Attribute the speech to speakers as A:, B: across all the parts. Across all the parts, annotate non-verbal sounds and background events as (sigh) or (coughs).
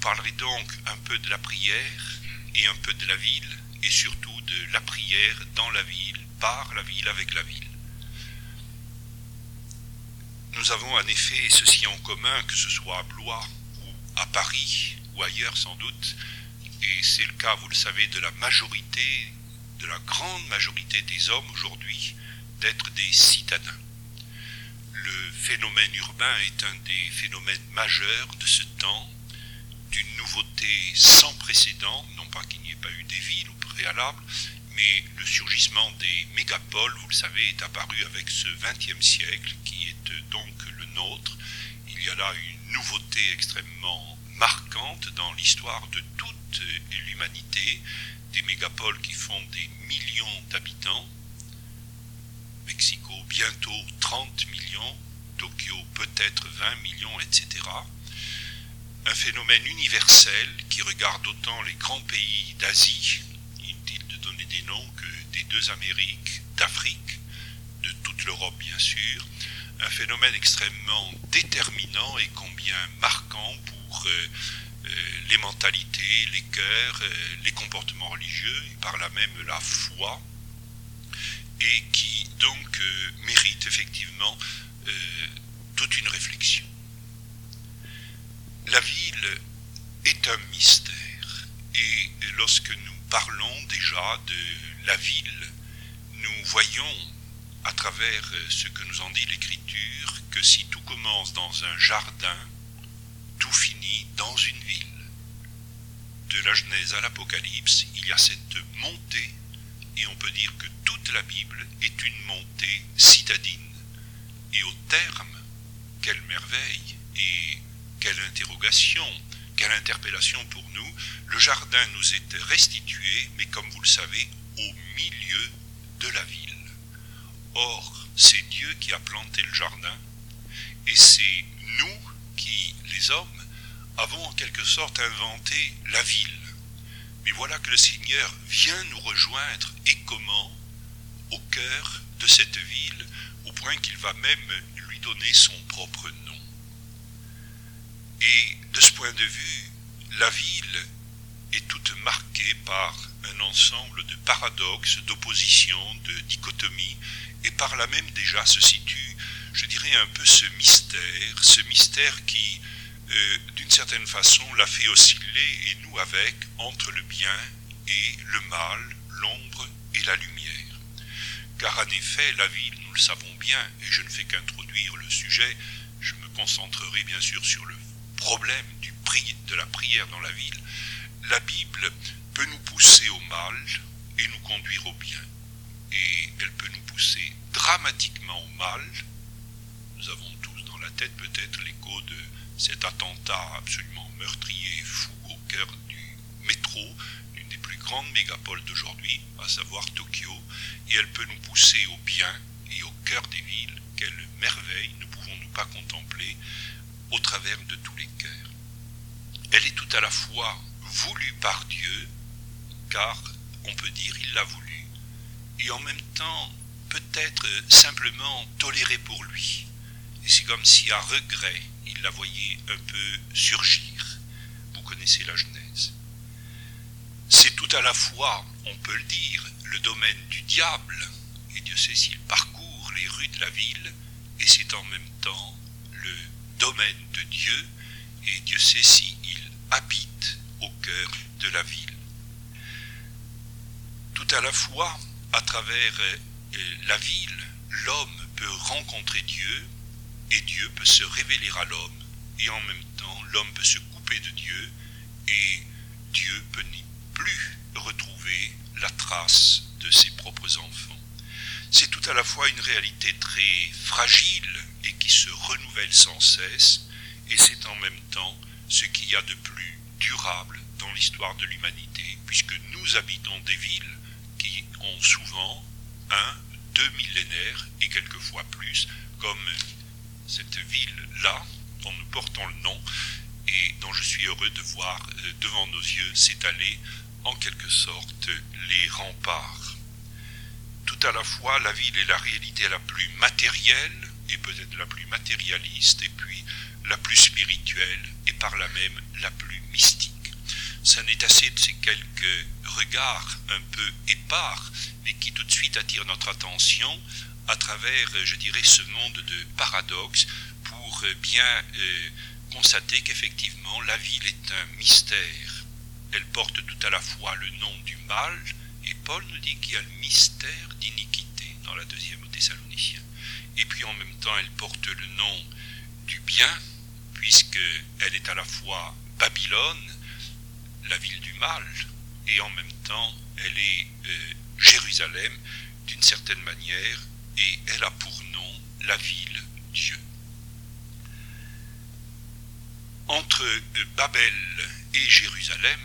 A: parlerai donc un peu de la prière et un peu de la ville, et surtout de la prière dans la ville, par la ville, avec la ville. Nous avons en effet ceci en commun, que ce soit à Blois ou à Paris ou ailleurs sans doute, et c'est le cas, vous le savez, de la majorité, de la grande majorité des hommes aujourd'hui, d'être des citadins. Le phénomène urbain est un des phénomènes majeurs de ce temps, d'une nouveauté sans précédent, non pas qu'il n'y ait pas eu des villes au préalable, mais le surgissement des mégapoles, vous le savez, est apparu avec ce XXe siècle qui est donc le nôtre. Il y a là une nouveauté extrêmement marquante dans l'histoire de toute l'humanité, des mégapoles qui font des millions d'habitants, Mexico bientôt 30 millions, Tokyo peut-être 20 millions, etc. Un phénomène universel qui regarde autant les grands pays d'Asie, inutile de donner des noms, que des deux Amériques, d'Afrique, de toute l'Europe bien sûr, un phénomène extrêmement déterminant et combien marquant pour euh, euh, les mentalités, les cœurs, euh, les comportements religieux et par là même la foi, et qui donc mérite effectivement toute une réflexion. La ville est un mystère, et lorsque nous parlons déjà de la ville, nous voyons à travers ce que nous en dit l'Écriture que si tout commence dans un jardin, tout finit dans une ville. De la Genèse à l'Apocalypse, il y a cette montée, et on peut dire que toute la Bible est une montée citadine. Et au terme, quelle merveille et quelle interrogation, quelle interpellation pour nous, le jardin nous est restitué, mais comme vous le savez, au milieu de la ville. Or, c'est Dieu qui a planté le jardin, et c'est nous qui, les hommes, avons en quelque sorte inventé la ville. Mais voilà que le Seigneur vient nous rejoindre, et comment? Au cœur de cette ville, au point qu'il va même lui donner son propre nom. Et de ce point de vue, la ville est toute marquée par un ensemble de paradoxes, d'oppositions, de dichotomies, et par là même déjà se situe, je dirais, un peu ce mystère, ce mystère qui, euh, d'une certaine façon, l'a fait osciller, et nous avec, entre le bien et le mal, l'ombre et la lumière. Car en effet, la ville, nous le savons bien, et je ne fais qu'introduire le sujet, je me concentrerai bien sûr sur le problème de la prière dans la ville. La Bible peut nous pousser au mal et nous conduire au bien. Et elle peut nous pousser dramatiquement au mal. Nous avons tous dans la tête peut-être l'écho de cet attentat absolument meurtrier et fou au cœur du métro, d'une des plus grandes mégapoles d'aujourd'hui, à savoir Tokyo, et elle peut nous pousser au bien et au cœur des villes. Quelle merveille ne pouvons-nous pas contempler au travers de tous les cœurs. Elle est tout à la fois voulue par Dieu, car on peut dire il l'a voulu, et en même temps peut-être simplement tolérée pour lui. Et c'est comme si à regret il la voyait un peu surgir. Vous connaissez la Genèse. C'est tout à la fois, on peut le dire, le domaine du diable, et Dieu sait s'il parcourt les rues de la ville, et c'est en même temps le domaine de Dieu, et Dieu sait s'il habite au cœur de la ville. Tout à la fois, à travers euh, la ville, l'homme peut rencontrer Dieu, et Dieu peut se révéler à l'homme, et en même temps, l'homme peut se couper de Dieu, et Dieu peut n'y plus retrouver la trace de ses propres enfants. C'est tout à la fois une réalité très fragile et qui se renouvelle sans cesse, et c'est en même temps ce qu'il y a de plus durable dans l'histoire de l'humanité, puisque nous habitons des villes qui ont souvent un, deux millénaires et quelquefois plus, comme cette ville-là, dont nous portons le nom, et dont je suis heureux de voir euh, devant nos yeux s'étaler en quelque sorte les remparts. Tout à la fois, la ville est la réalité la plus matérielle peut-être la plus matérialiste, et puis la plus spirituelle et par là même la plus mystique. Ça n'est assez de ces quelques regards un peu épars, mais qui tout de suite attirent notre attention à travers, je dirais, ce monde de paradoxes pour bien euh, constater qu'effectivement la ville est un mystère. Elle porte tout à la fois le nom du mal, et Paul nous dit qu'il y a le mystère d'iniquité dans la deuxième Thessaloniciens. Et puis en même temps, elle porte le nom du bien, puisqu'elle est à la fois Babylone, la ville du mal, et en même temps, elle est euh, Jérusalem d'une certaine manière, et elle a pour nom la ville Dieu. Entre euh, Babel et Jérusalem,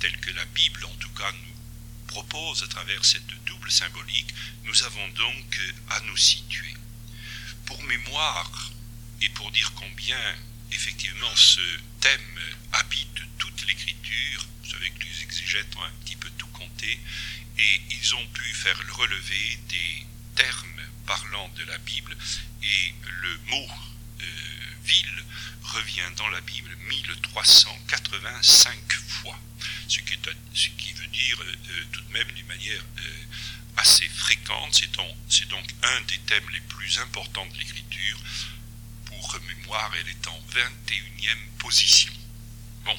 A: tel que la Bible en tout cas nous propose à travers cette double symbolique, nous avons donc euh, à nous situer. Pour mémoire, et pour dire combien effectivement ce thème habite toute l'écriture, vous savez que les exégètes ont un petit peu tout compté, et ils ont pu faire le relevé des termes parlant de la Bible, et le mot euh, ville revient dans la Bible 1385 fois, ce qui, veut dire euh, euh, tout de même d'une manière assez fréquente, c'est donc un des thèmes les plus importants de l'écriture, pour mémoire, elle est en 21e position. Bon.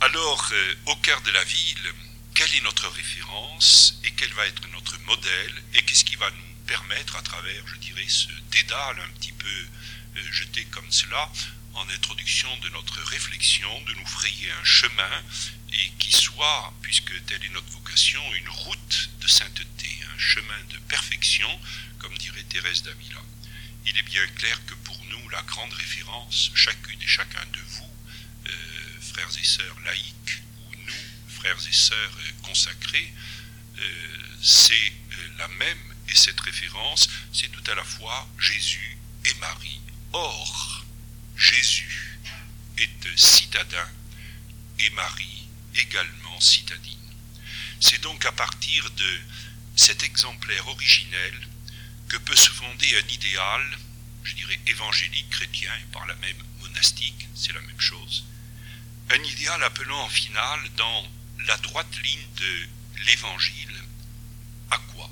A: Alors, euh, au cœur de la ville, quelle est notre référence et quel va être notre modèle et qu'est-ce qui va nous permettre, à travers, je dirais, ce dédale un petit peu euh, jeté comme cela, en introduction de notre réflexion, de nous frayer un chemin et qui soit, puisque telle est notre vocation, une route de sainteté, un chemin de perfection, comme dirait Thérèse d'Avila il est bien clair que pour nous, la grande référence, chacune et chacun de vous, euh, frères et sœurs laïcs, ou nous, frères et sœurs euh, consacrés, euh, c'est la même, et cette référence, c'est tout à la fois Jésus et Marie. Or, Jésus est citadin et Marie également citadine. C'est donc à partir de cet exemplaire originel que peut se fonder un idéal, je dirais évangélique chrétien et par la même monastique, c'est la même chose, un idéal appelant en finale dans la droite ligne de l'évangile à quoi?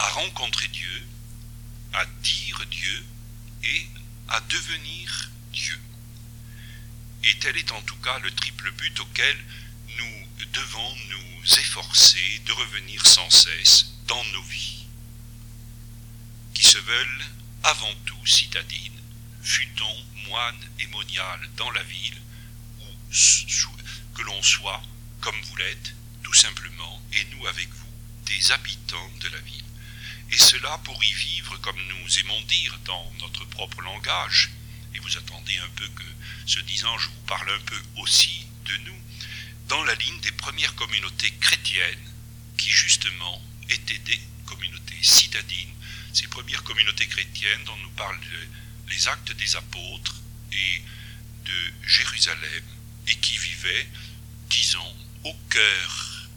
A: À rencontrer Dieu, à dire Dieu et à devenir Dieu. Et tel est en tout cas le triple but auquel nous devons nous efforcer de revenir sans cesse dans nos vies qui se veulent avant tout citadines, fût-on moine et monial dans la ville, ou que l'on soit, comme vous l'êtes, tout simplement, et nous avec vous, des habitants de la ville. Et cela pour y vivre, comme nous aimons dire dans notre propre langage, et vous attendez un peu que, ce disant, je vous parle un peu aussi de nous, dans la ligne des premières communautés chrétiennes qui justement étaient des communautés citadines ces premières communautés chrétiennes dont nous parlent les actes des apôtres et de Jérusalem et qui vivaient, disons, au cœur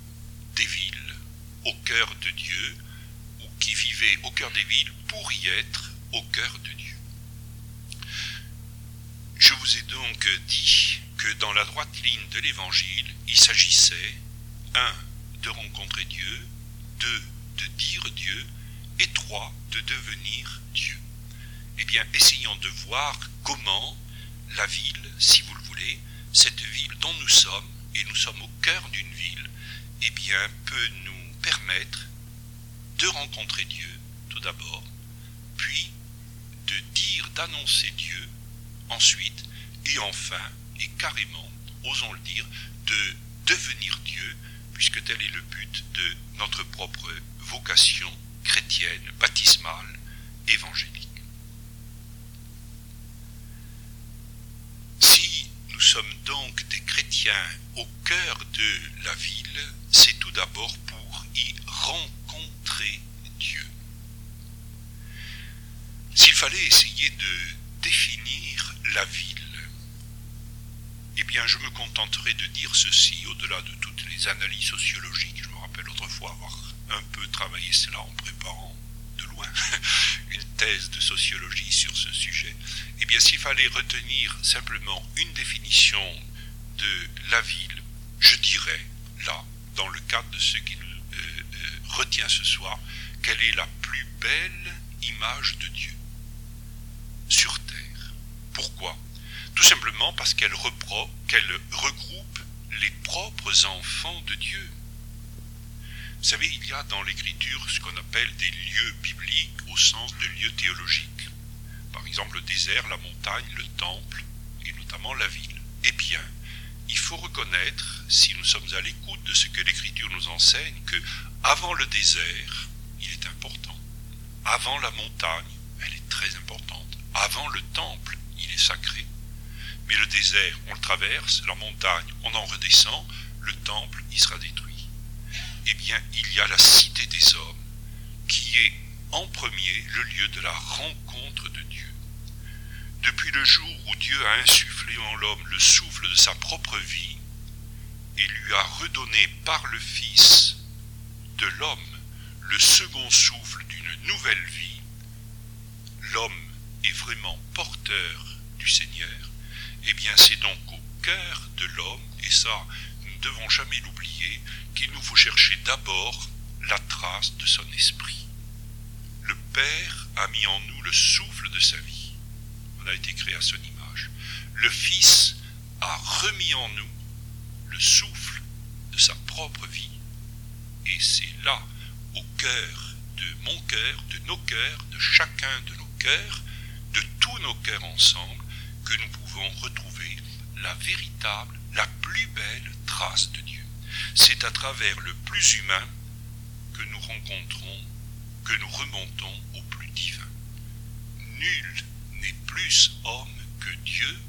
A: des villes, au cœur de Dieu, qui vivaient au cœur des villes pour y être au cœur de Dieu. Je vous ai donc dit que dans la droite ligne de l'Évangile, il s'agissait, un, de rencontrer Dieu, deux, de dire Dieu, et trois, de devenir Dieu. Eh bien, essayons de voir comment la ville, si vous le voulez, cette ville dont nous sommes, et nous sommes au cœur d'une ville, eh bien, peut nous permettre de rencontrer Dieu, tout d'abord, puis de dire, d'annoncer Dieu, ensuite, et enfin, et carrément, osons le dire, de devenir Dieu, puisque tel est le but de notre propre vocation chrétienne, baptismale, évangélique. Si nous sommes donc des chrétiens au cœur de la ville, c'est tout d'abord pour y Dieu. S'il fallait essayer de définir la ville, eh bien je me contenterai de dire ceci au-delà de toutes les analyses sociologiques. Je me rappelle autrefois avoir un peu travaillé cela en préparant de loin (laughs) une thèse de sociologie sur ce sujet. Eh bien, s'il fallait retenir simplement une définition de la ville, je dirais, là, dans le cadre de ce qui nous retient ce soir, quelle est la plus belle image de Dieu sur terre. Pourquoi? Tout simplement parce qu'elle regroupe les propres enfants de Dieu. Vous savez, il y a dans l'écriture ce qu'on appelle des lieux bibliques au sens de lieux théologiques. Par exemple, le désert, la montagne, le temple, et notamment la ville. Eh bien, il faut reconnaître, si nous sommes à l'écoute de ce que l'écriture nous enseigne, que avant le désert, il est important. Avant la montagne, elle est très importante. Avant le temple, il est sacré. Mais le désert, on le traverse, la montagne, on en redescend, le temple, il sera détruit eh bien, il y a la cité des hommes, qui est en premier le lieu de la rencontre de Dieu. Depuis le jour où Dieu a insufflé en l'homme le souffle de sa propre vie, et lui a redonné par le Fils de l'homme le second souffle d'une nouvelle vie, l'homme est vraiment porteur du Seigneur, eh bien c'est donc au cœur de l'homme, et ça nous ne devons jamais l'oublier, qu'il nous faut chercher d'abord la trace de son esprit. Le Père a mis en nous le souffle de sa vie. On a été créé à son image. Le Fils a remis en nous le souffle de sa propre vie. Et c'est là, au cœur de mon cœur, de nos cœurs, de chacun de nos cœurs, de tous nos cœurs ensemble, que nous pouvons retrouver la véritable, la plus belle trace de Dieu c'est à travers le plus humain que nous rencontrons, que nous remontons au plus divin. Nul n'est plus homme que Dieu.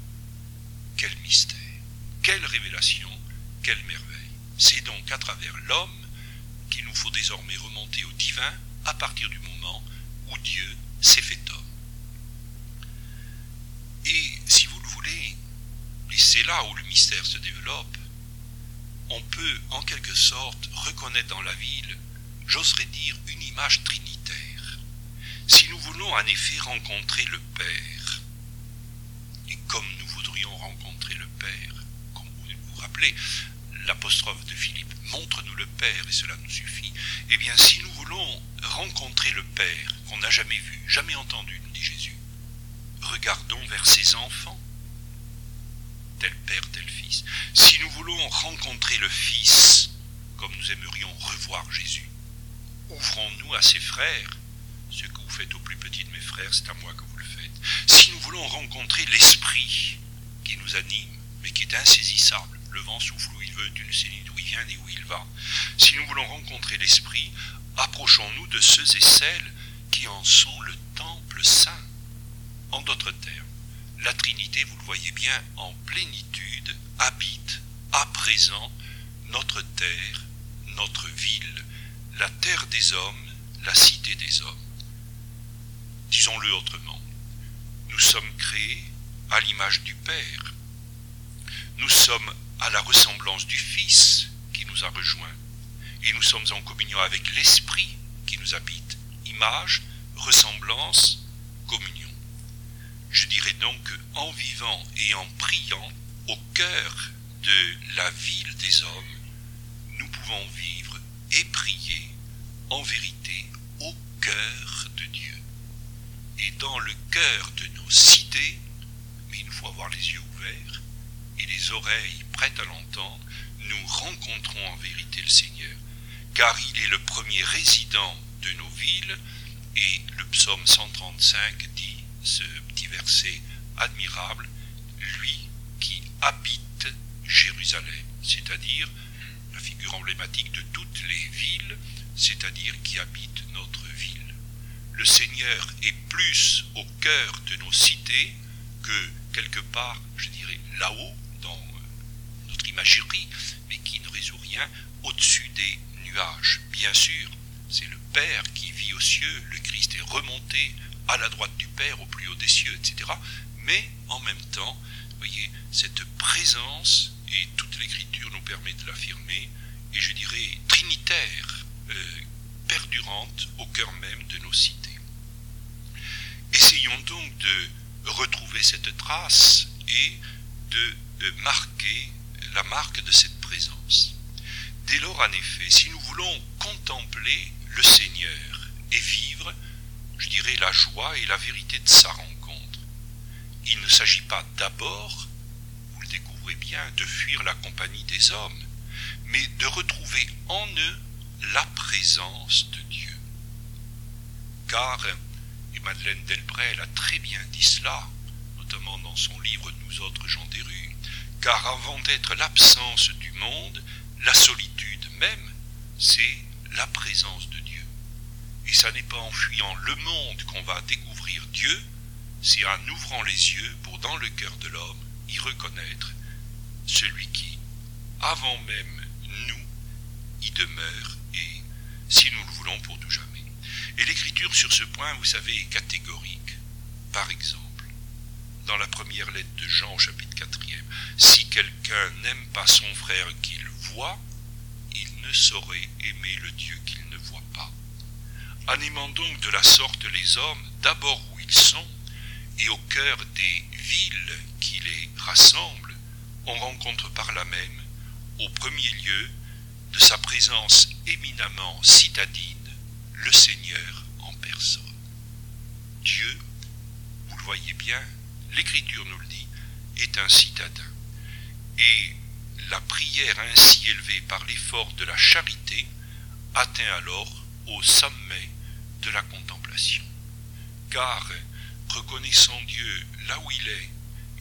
A: Quel mystère, quelle révélation, quelle merveille. C'est donc à travers l'homme qu'il nous faut désormais remonter au divin à partir du moment où Dieu s'est fait homme. Et si vous le voulez, et c'est là où le mystère se développe, on peut en quelque sorte reconnaître dans la ville, j'oserais dire, une image trinitaire. Si nous voulons en effet rencontrer le Père, et comme nous voudrions rencontrer le Père, comme vous vous rappelez, l'apostrophe de Philippe, montre-nous le Père et cela nous suffit, eh bien si nous voulons rencontrer le Père qu'on n'a jamais vu, jamais entendu, nous dit Jésus, regardons vers ses enfants tel Père, tel Fils. Si nous voulons rencontrer le Fils, comme nous aimerions revoir Jésus, ouvrons-nous à ses frères. Ce que vous faites au plus petit de mes frères, c'est à moi que vous le faites. Si nous voulons rencontrer l'Esprit qui nous anime, mais qui est insaisissable, le vent souffle où il veut, tu ne sais ni d'où il vient ni où il va. Si nous voulons rencontrer l'Esprit, approchons-nous de ceux et celles qui en sont le temple saint. En d'autres termes, la Trinité, vous le voyez bien, en plénitude, habite à présent notre terre, notre ville, la terre des hommes, la cité des hommes. Disons-le autrement, nous sommes créés à l'image du Père. Nous sommes à la ressemblance du Fils qui nous a rejoints. Et nous sommes en communion avec l'Esprit qui nous habite. Image, ressemblance, communion. Je dirais donc qu'en vivant et en priant au cœur de la ville des hommes, nous pouvons vivre et prier en vérité au cœur de Dieu. Et dans le cœur de nos cités, mais il nous faut avoir les yeux ouverts et les oreilles prêtes à l'entendre, nous rencontrons en vérité le Seigneur, car il est le premier résident de nos villes, et le psaume 135 dit ce petit verset admirable, lui qui habite Jérusalem, c'est-à-dire la figure emblématique de toutes les villes, c'est-à-dire qui habite notre ville. Le Seigneur est plus au cœur de nos cités que quelque part, je dirais, là-haut, dans euh, notre imagerie, mais qui ne résout rien, au-dessus des nuages. Bien sûr, c'est le Père qui vit aux cieux, le Christ est remonté à la droite du Père, au plus haut des cieux, etc. Mais en même temps, voyez, cette présence, et toute l'écriture nous permet de l'affirmer, et je dirais trinitaire, euh, perdurante au cœur même de nos cités. Essayons donc de retrouver cette trace et de marquer la marque de cette présence. Dès lors, en effet, si nous voulons contempler le Seigneur et vivre, je dirais, la joie et la vérité de sa rencontre, il ne s'agit pas d'abord, vous le découvrez bien, de fuir la compagnie des hommes, mais de retrouver en eux la présence de Dieu. Car, et Madeleine Delbrel a très bien dit cela, notamment dans son livre Nous autres gens des rues, car avant d'être l'absence du monde, la solitude même, c'est la présence de Dieu. Et ça n'est pas en fuyant le monde qu'on va découvrir Dieu, c'est en ouvrant les yeux pour dans le cœur de l'homme y reconnaître celui qui, avant même nous, y demeure et, si nous le voulons, pour tout jamais. Et l'écriture sur ce point, vous savez, est catégorique. Par exemple, dans la première lettre de Jean au chapitre 4 si quelqu'un n'aime pas son frère qu'il voit, il ne saurait aimer le Dieu qu'il ne voit pas. Animant donc de la sorte les hommes, d'abord où ils sont, et au cœur des villes qui les rassemblent, on rencontre par là même, au premier lieu, de sa présence éminemment citadine, le Seigneur en personne. Dieu, vous le voyez bien, l'Écriture nous le dit, est un citadin. Et la prière ainsi élevée par l'effort de la charité atteint alors au sommet de la contemplation. Car, reconnaissant Dieu là où il est,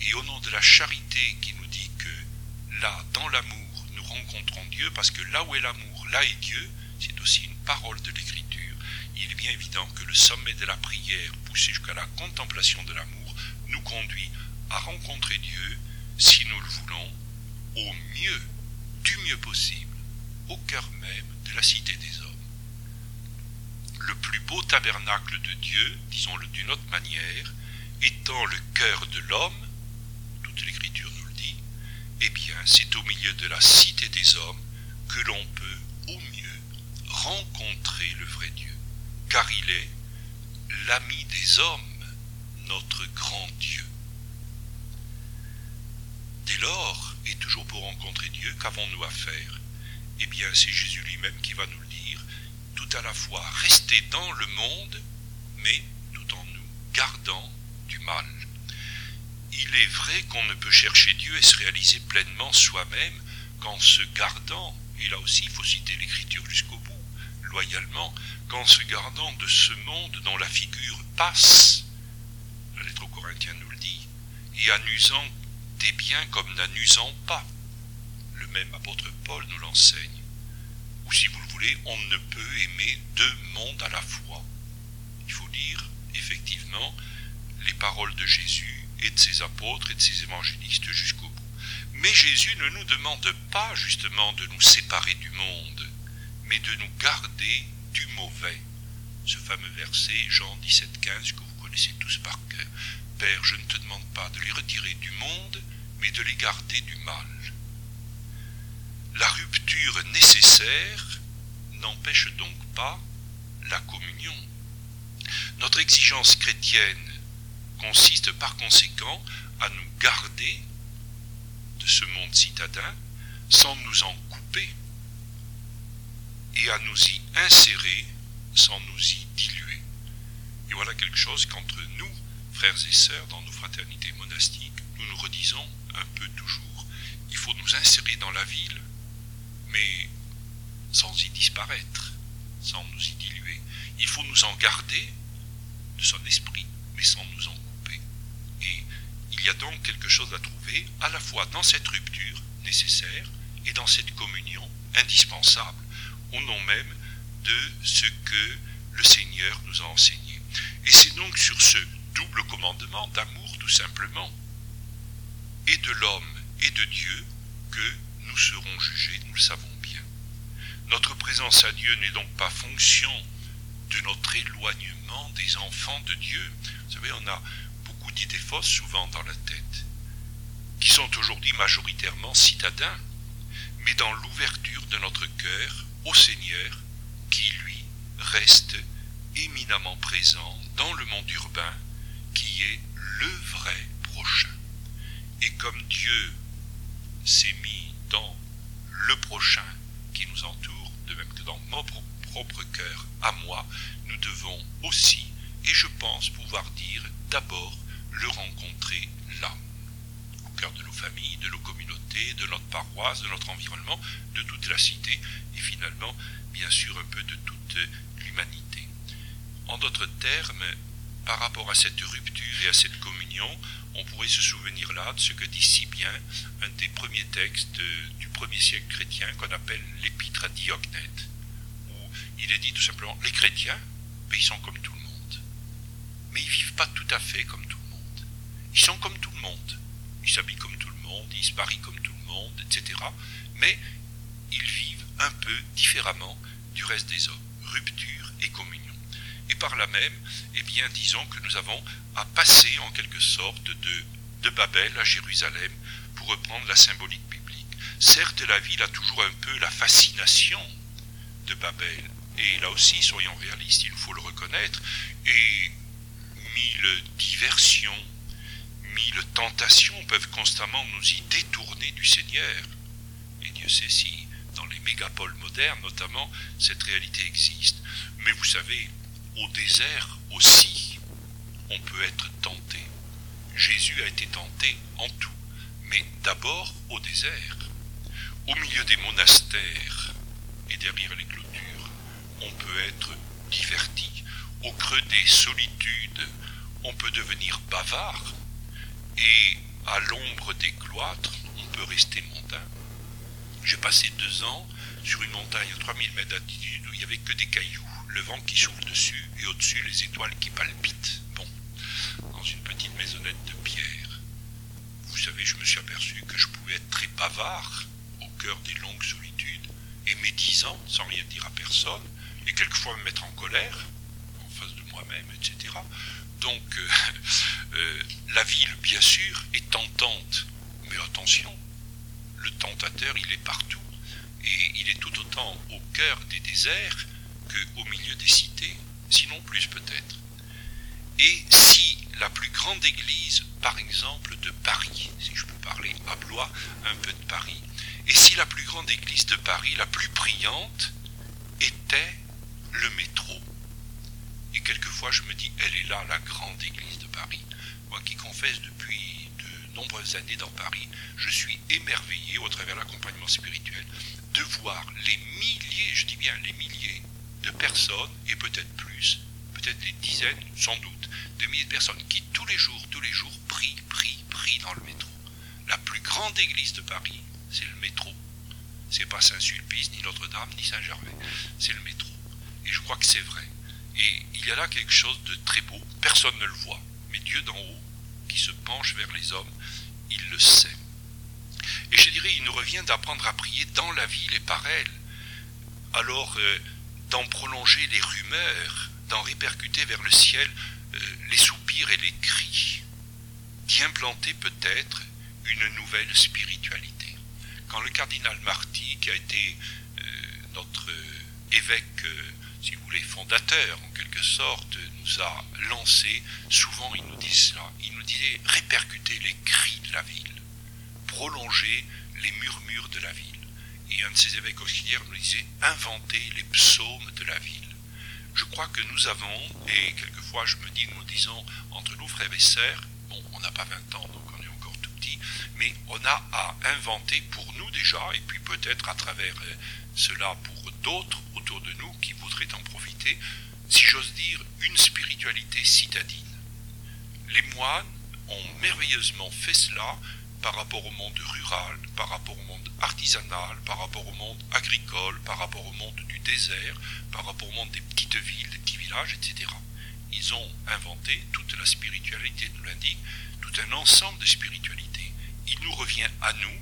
A: et au nom de la charité qui nous dit que là, dans l'amour, nous rencontrons Dieu, parce que là où est l'amour, là est Dieu, c'est aussi une parole de l'Écriture. Il est bien évident que le sommet de la prière, poussé jusqu'à la contemplation de l'amour, nous conduit à rencontrer Dieu, si nous le voulons, au mieux, du mieux possible, au cœur même de la cité des hommes. Le plus beau tabernacle de Dieu, disons-le d'une autre manière, étant le cœur de l'homme, toute l'écriture nous le dit, eh bien c'est au milieu de la cité des hommes que l'on peut au mieux rencontrer le vrai Dieu, car il est l'ami des hommes, notre grand Dieu. Dès lors, et toujours pour rencontrer Dieu, qu'avons-nous à faire? Eh bien, c'est Jésus lui-même qui va nous le dire, tout à la fois rester dans le monde, mais tout en nous gardant du mal. Il est vrai qu'on ne peut chercher Dieu et se réaliser pleinement soi-même qu'en se gardant, et là aussi il faut citer l'Écriture jusqu'au bout, loyalement, qu'en se gardant de ce monde dont la figure passe, la lettre aux Corinthiens nous le dit, et en usant des biens comme n'en usant pas. Le même apôtre Paul nous l'enseigne. Ou si vous le voulez, on ne peut aimer deux mondes à la fois. Il faut lire, effectivement, les paroles de Jésus et de ses apôtres et de ses évangélistes jusqu'au bout. Mais Jésus ne nous demande pas justement de nous séparer du monde, mais de nous garder du mauvais. Ce fameux verset, Jean 17, 15, que tous par cœur. Père, je ne te demande pas de les retirer du monde, mais de les garder du mal. La rupture nécessaire n'empêche donc pas la communion. Notre exigence chrétienne consiste par conséquent à nous garder de ce monde citadin sans nous en couper et à nous y insérer sans nous y diluer. Et voilà quelque chose qu'entre nous, frères et sœurs, dans nos fraternités monastiques, nous nous redisons un peu toujours. Il faut nous insérer dans la ville, mais sans y disparaître, sans nous y diluer. Il faut nous en garder de son esprit, mais sans nous en couper. Et il y a donc quelque chose à trouver à la fois dans cette rupture nécessaire et dans cette communion indispensable, au nom même de ce que le Seigneur nous a enseigné. Et c'est donc sur ce double commandement d'amour, tout simplement, et de l'homme et de Dieu que nous serons jugés, nous le savons bien. Notre présence à Dieu n'est donc pas fonction de notre éloignement des enfants de Dieu. Vous savez, on a beaucoup d'idées fausses souvent dans la tête, qui sont aujourd'hui majoritairement citadins, mais dans l'ouverture de notre cœur au Seigneur, qui lui reste éminemment présent dans le monde urbain qui est le vrai prochain. Et comme Dieu s'est mis dans le prochain qui nous entoure, de même que dans notre propre cœur, à moi, nous devons aussi, et je pense pouvoir dire d'abord, le rencontrer là, au cœur de nos familles, de nos communautés, de notre paroisse, de notre environnement, de toute la cité, et finalement, bien sûr, un peu de toute l'humanité. En d'autres termes, par rapport à cette rupture et à cette communion, on pourrait se souvenir là de ce que dit si bien un des premiers textes du premier siècle chrétien qu'on appelle l'épître à Diognète, où il est dit tout simplement les chrétiens, ils sont comme tout le monde. Mais ils vivent pas tout à fait comme tout le monde. Ils sont comme tout le monde. Ils s'habillent comme tout le monde, ils se marient comme tout le monde, etc. Mais ils vivent un peu différemment du reste des hommes. Rupture et communion. Et par là même, eh bien, disons que nous avons à passer en quelque sorte de, de Babel à Jérusalem, pour reprendre la symbolique biblique. Certes, la ville a toujours un peu la fascination de Babel, et là aussi, soyons réalistes, il faut le reconnaître, et mille diversions, mille tentations peuvent constamment nous y détourner du Seigneur. Et Dieu sait si, dans les mégapoles modernes notamment, cette réalité existe. Mais vous savez, au désert aussi, on peut être tenté. Jésus a été tenté en tout, mais d'abord au désert. Au milieu des monastères et derrière les clôtures, on peut être diverti. Au creux des solitudes, on peut devenir bavard. Et à l'ombre des cloîtres, on peut rester mondain. J'ai passé deux ans sur une montagne à 3000 mètres d'altitude où il n'y avait que des cailloux le vent qui souffle dessus et au-dessus les étoiles qui palpitent. Bon, dans une petite maisonnette de pierre. Vous savez, je me suis aperçu que je pouvais être très bavard au cœur des longues solitudes et médisant sans rien dire à personne et quelquefois me mettre en colère en face de moi-même, etc. Donc, euh, des déserts au milieu des cités, sinon plus peut-être. Et si la plus grande église, par exemple, de Paris, si je peux parler à Blois un peu de Paris, et si la plus grande église de Paris, la plus brillante, était le métro. Et quelquefois je me dis, elle est là, la grande église de Paris. Moi qui confesse depuis de nombreuses années dans Paris, je suis émerveillé au travers l'accompagnement spirituel de voir les milliers, je dis bien les milliers, de personnes, et peut-être plus, peut-être des dizaines, sans doute, de milliers de personnes qui tous les jours, tous les jours, prient, prient, prient dans le métro. La plus grande église de Paris, c'est le métro. C'est pas Saint-Sulpice, ni Notre-Dame, ni Saint-Gervais. C'est le métro. Et je crois que c'est vrai. Et il y a là quelque chose de très beau. Personne ne le voit. Mais Dieu d'en haut, qui se penche vers les hommes, il le sait. Et je dirais, il nous revient d'apprendre à prier dans la ville et par elle. Alors, euh, d'en prolonger les rumeurs, d'en répercuter vers le ciel euh, les soupirs et les cris, d'y implanter peut-être une nouvelle spiritualité. Quand le cardinal Marty, qui a été euh, notre évêque, si vous voulez, fondateur en quelque sorte, nous a lancé, souvent il nous dit cela, il nous disait répercuter les cris de la ville, prolonger les murmures de la ville et un de ses évêques auxiliaires nous disait inventer les psaumes de la ville. Je crois que nous avons, et quelquefois je me dis, nous disons entre nous frères et sœurs, bon, on n'a pas 20 ans, donc on est encore tout petit, mais on a à inventer pour nous déjà, et puis peut-être à travers euh, cela pour d'autres autour de nous qui voudraient en profiter, si j'ose dire, une spiritualité citadine. Les moines ont merveilleusement fait cela par rapport au monde rural, par rapport au monde artisanal, par rapport au monde agricole, par rapport au monde du désert, par rapport au monde des petites villes, des petits villages, etc. Ils ont inventé, toute la spiritualité nous l'indique, tout un ensemble de spiritualités. Il nous revient à nous,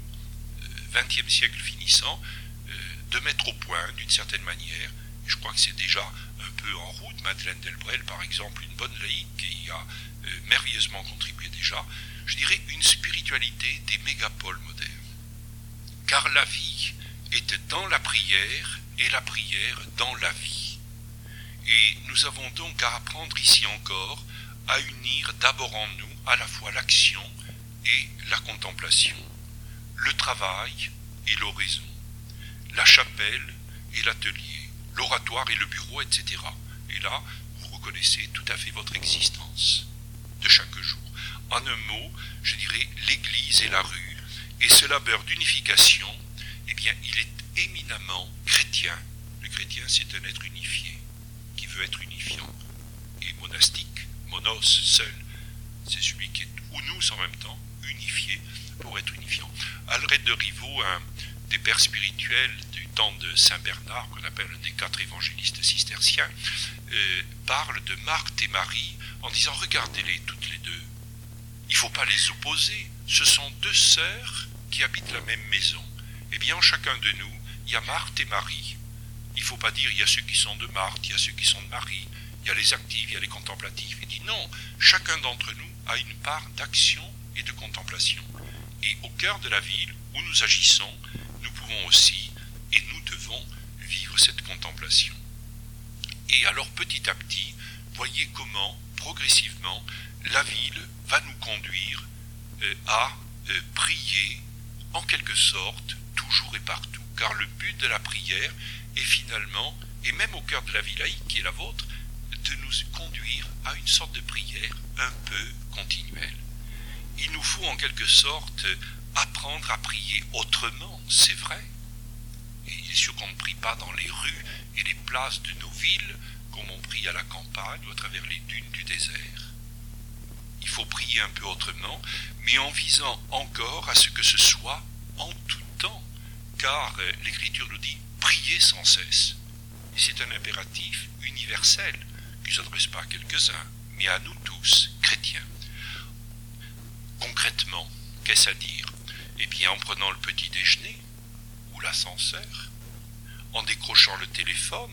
A: XXe euh, siècle finissant, euh, de mettre au point, d'une certaine manière, je crois que c'est déjà un peu en route, Madeleine Delbrel par exemple, une bonne laïque qui a euh, merveilleusement contribué déjà, je dirais, une spiritualité des mégapoles modernes. Car la vie est dans la prière et la prière dans la vie. Et nous avons donc à apprendre ici encore à unir d'abord en nous à la fois l'action et la contemplation, le travail et l'oraison, la chapelle et l'atelier, l'oratoire et le bureau, etc. Et là, vous reconnaissez tout à fait votre existence de chaque jour. En un mot, je dirais l'Église et la rue, et ce labeur d'unification, eh bien, il est éminemment chrétien. Le chrétien, c'est un être unifié, qui veut être unifiant, et monastique, monos, seul. C'est celui qui est, ou nous en même temps, unifié pour être unifiant. Alred de Rivaux, un des pères spirituels du temps de Saint Bernard, qu'on appelle des quatre évangélistes cisterciens, euh, parle de Marthe et Marie en disant regardez-les toutes les deux. Il ne faut pas les opposer. Ce sont deux sœurs qui habitent la même maison. Eh bien, en chacun de nous, il y a Marthe et Marie. Il ne faut pas dire il y a ceux qui sont de Marthe, il y a ceux qui sont de Marie, il y a les actifs, il y a les contemplatifs. Il dit non, chacun d'entre nous a une part d'action et de contemplation. Et au cœur de la ville où nous agissons, nous pouvons aussi et nous devons vivre cette contemplation. Et alors petit à petit, voyez comment progressivement la ville va nous conduire euh, à euh, prier en quelque sorte toujours et partout. Car le but de la prière est finalement, et même au cœur de la vie laïque qui est la vôtre, de nous conduire à une sorte de prière un peu continuelle. Il nous faut en quelque sorte apprendre à prier autrement, c'est vrai. Et il est sûr qu'on ne prie pas dans les rues et les places de nos villes comme on prie à la campagne ou à travers les dunes du désert. Il faut prier un peu autrement, mais en visant encore à ce que ce soit en tout temps, car euh, l'Écriture nous dit prier sans cesse. Et c'est un impératif universel qui ne s'adresse pas à quelques-uns, mais à nous tous, chrétiens. Concrètement, qu'est-ce à dire? Eh bien, en prenant le petit déjeuner, ou l'ascenseur, en décrochant le téléphone,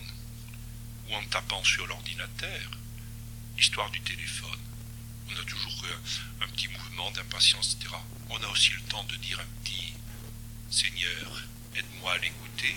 A: ou en tapant sur l'ordinateur, l'histoire du téléphone. On a toujours un, petit mouvement d'impatience, etc. On a aussi le temps de dire un petit Seigneur, aide-moi à l'écouter,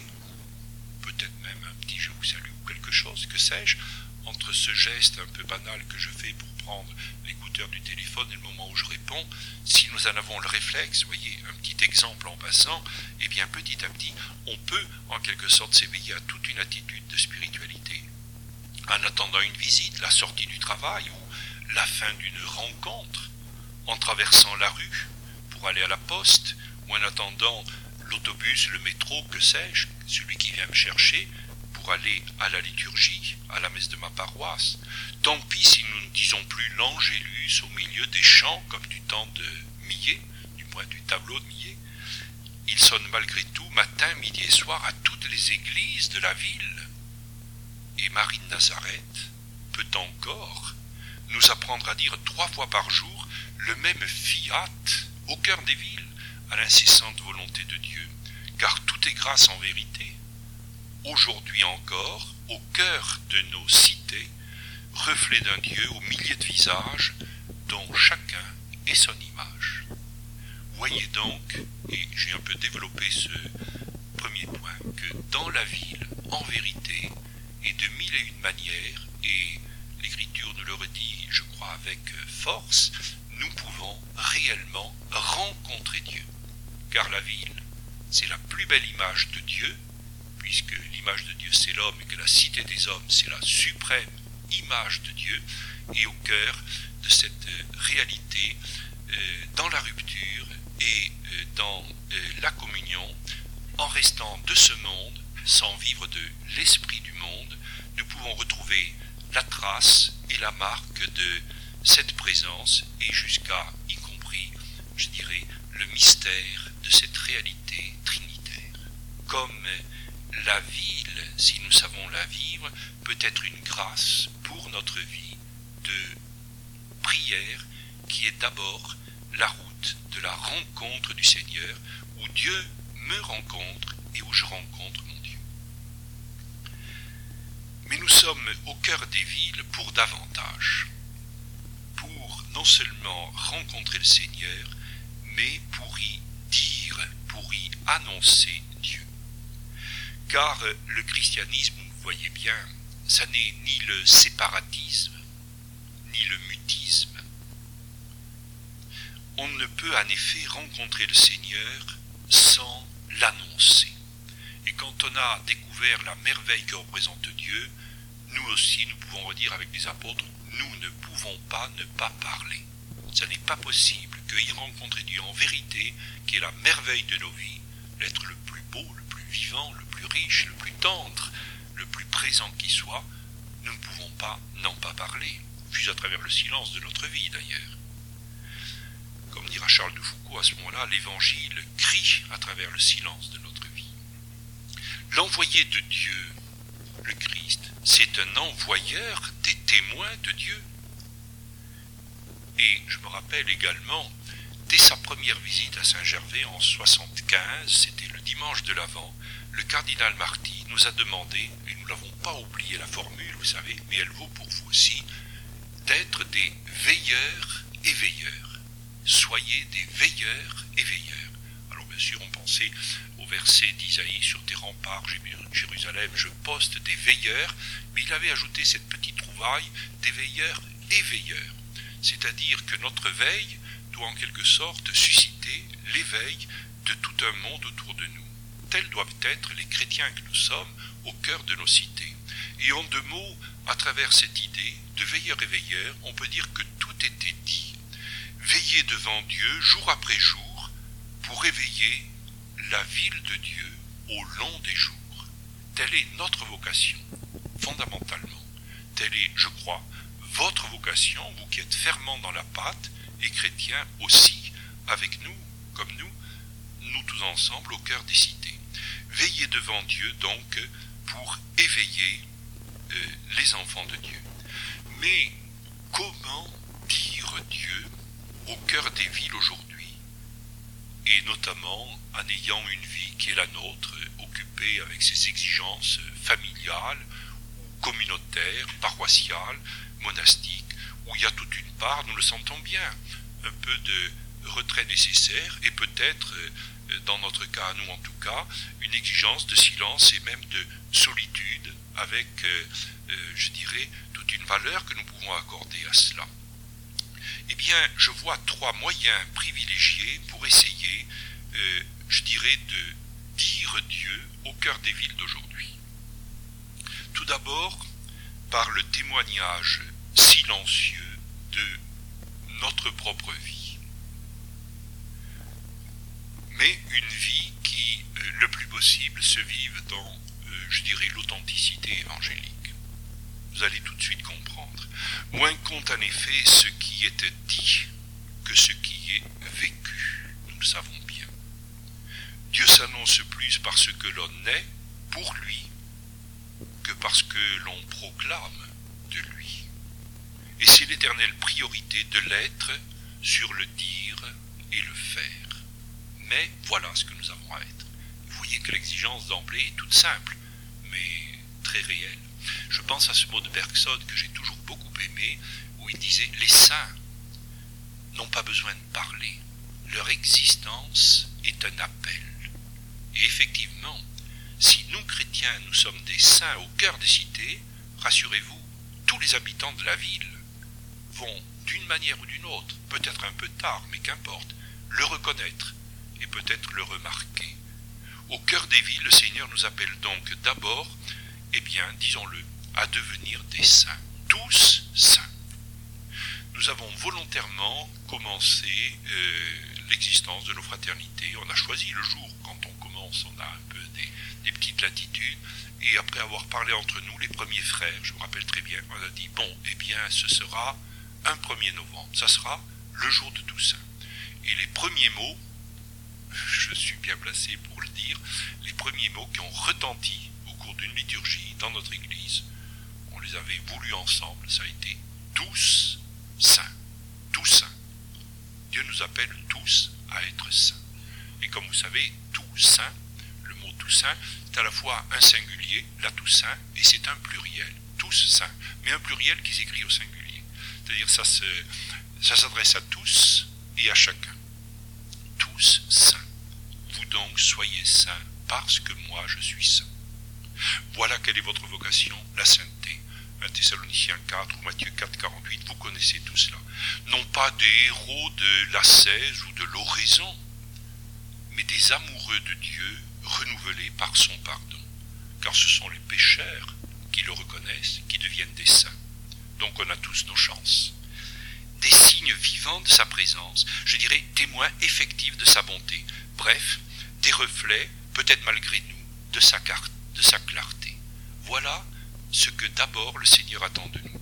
A: peut-être même un petit je vous salue ou quelque chose, que sais-je, entre ce geste un peu banal que je fais pour prendre l'écouteur du téléphone et le moment où je réponds, si nous en avons le réflexe, voyez, un petit exemple en passant, eh bien petit à petit, on peut en quelque sorte s'éveiller à toute une attitude de spiritualité. En attendant une visite, la sortie du travail ou la fin d'une rencontre, en traversant la rue pour aller à la poste, ou en attendant l'autobus, le métro, que sais-je, celui qui vient me chercher, pour aller à la liturgie, à la messe de ma paroisse. Tant pis si nous ne disons plus l'Angélus au milieu des chants comme du temps de Millet, du moins du tableau de Millet. Il sonne malgré tout matin, midi et soir à toutes les églises de la ville. Et Marie de Nazareth peut encore nous apprendre à dire trois fois par jour le même fiat au cœur des villes, à l'incessante volonté de Dieu, car tout est grâce en vérité aujourd'hui encore, au cœur de nos cités, reflet d'un Dieu aux milliers de visages, dont chacun est son image. Voyez donc, et j'ai un peu développé ce premier point, que dans la ville, en vérité, et de mille et une manières, et l'Écriture nous le redit, je crois, avec force, nous pouvons réellement rencontrer Dieu. Car la ville, c'est la plus belle image de Dieu, puisque l'image de Dieu c'est l'homme et que la cité des hommes c'est la suprême image de Dieu, et au cœur de cette euh, réalité, euh, dans la rupture et euh, dans la communion, en restant de ce monde, sans vivre de l'esprit du monde, nous pouvons retrouver la trace et la marque de cette présence et jusqu'à, y compris, je dirais, le mystère de cette réalité trinitaire. Comme la ville, si nous savons la vivre, peut être une grâce pour notre vie de prière qui est d'abord la route de la rencontre du Seigneur, où Dieu me rencontre et où je rencontre mon sommes au cœur des villes pour davantage, pour non seulement rencontrer le Seigneur, mais pour y dire, pour y annoncer car le christianisme, vous voyez bien, ça n'est ni le séparatisme, ni le mutisme. On ne peut en effet rencontrer le Seigneur sans l'annoncer. Et quand on a découvert la merveille que représente Dieu, nous aussi, nous pouvons redire avec les apôtres, nous ne pouvons pas ne pas parler. Ce n'est pas possible qu'il rencontre Dieu en vérité, qui est la merveille de nos vies, l'être le plus beau, le plus vivant, le plus riche, le plus tendre, le plus présent qui soit, nous ne pouvons pas n'en pas parler, fût à travers le silence de notre vie d'ailleurs. Comme dira Charles de Foucault à ce moment-là, l'évangile crie à travers le silence de notre vie. L'envoyé de Dieu, le Christ, c'est un envoyeur des témoins de Dieu. Et je me rappelle également, dès sa première visite à Saint-Gervais en 75, c'était le dimanche de l'Avent, le cardinal Marty nous a demandé, et nous n'avons pas oublié la formule, vous savez, mais elle vaut pour vous aussi, d'être des veilleurs et veilleurs. Soyez des veilleurs et veilleurs. Alors bien sûr, on pensait au verset d'Isaïe sur tes remparts, Jérusalem, je poste des veilleurs, mais il avait ajouté cette petite trouvaille, des veilleurs et veilleurs. C'est-à-dire que notre veille doit en quelque sorte susciter l'éveil de tout un monde autour de nous. Tels doivent être les chrétiens que nous sommes au cœur de nos cités. Et en deux mots, à travers cette idée de veilleur et veilleur, on peut dire que tout était dit. Veiller devant Dieu jour après jour pour éveiller la ville de Dieu au long des jours. Telle est notre vocation, fondamentalement. Telle est, je crois, votre vocation, vous qui êtes fermement dans la pâte, et chrétiens aussi, avec nous, comme nous, nous tous ensemble au cœur des cités. Veillez devant Dieu donc pour éveiller euh, les enfants de Dieu. Mais comment dire Dieu au cœur des villes aujourd'hui? Et notamment en ayant une vie qui est la nôtre, occupée avec ses exigences familiales, ou communautaires, paroissiales, monastique, où il y a toute une part, nous le sentons bien, un peu de retrait nécessaire et peut-être, euh, dans notre cas, nous en tout cas, une exigence de silence et même de solitude avec, euh, euh, je dirais, toute une valeur que nous pouvons accorder à cela. Eh bien, je vois trois moyens privilégiés pour essayer, je dirais, de dire Dieu au cœur des villes d'aujourd'hui. Tout d'abord, par le témoignage silencieux de notre propre vie. Mais une vie qui, euh, le plus possible, se vive dans, euh, je dirais, l'authenticité évangélique. Vous allez tout de suite comprendre. Moins compte en effet ce qui est dit que ce qui est vécu. Nous le savons bien. Dieu s'annonce plus parce que l'on est pour lui que parce que l'on proclame de lui. Et c'est l'éternelle priorité de l'être sur le dire et le faire. Mais voilà ce que nous avons à être. Vous voyez que l'exigence d'emblée est toute simple, mais très réelle. Je pense à ce mot de Bergson que j'ai toujours beaucoup aimé, où il disait Les saints n'ont pas besoin de parler. Leur existence est un appel. Et effectivement, si nous, chrétiens, nous sommes des saints au cœur des cités, rassurez-vous, tous les habitants de la ville vont, d'une manière ou d'une autre, peut-être un peu tard, mais qu'importe, le reconnaître et peut-être le remarquer. Au cœur des villes, le Seigneur nous appelle donc d'abord, eh bien, disons-le, à devenir des saints, tous saints. Nous avons volontairement commencé euh, l'existence de nos fraternités. On a choisi le jour quand on commence, on a un peu des, petites latitudes. Et après avoir parlé entre nous, les premiers frères, je me rappelle très bien, on a dit, bon, eh bien, ce sera un 1er novembre, ça sera le jour de Toussaint. Et les premiers mots, (laughs) je suis bien placé pour le dire, les premiers mots qui ont retenti d'une liturgie dans notre Église, on les avait voulus ensemble, ça a été tous saints, tous saints. Dieu nous appelle tous à être saints. Et comme vous savez, tout saint Toussaint, c'est à la fois un singulier, la Toussaint, et c'est un pluriel, tous saints, mais un pluriel qui s'écrit au singulier. C'est-à-dire ça, ça s'adresse à tous et à chacun. Tous saints. Vous donc soyez saints parce que moi je suis saint. Voilà quelle est votre vocation, la sainteté. 1 Thessaloniciens 4 ou Matthieu 4, 48, vous connaissez tout cela. Non pas des héros de l'ascèse ou de l'oraison, mais des amoureux de Dieu renouvelés par son pardon. Car ce sont les pécheurs qui le reconnaissent, qui deviennent des saints. Donc on a tous nos chances. Des signes vivants de sa présence, je dirais témoins effectifs de sa bonté. Bref, des reflets, peut-être malgré nous, de sa, de sa clarté. Voilà ce que d'abord le Seigneur attend de nous.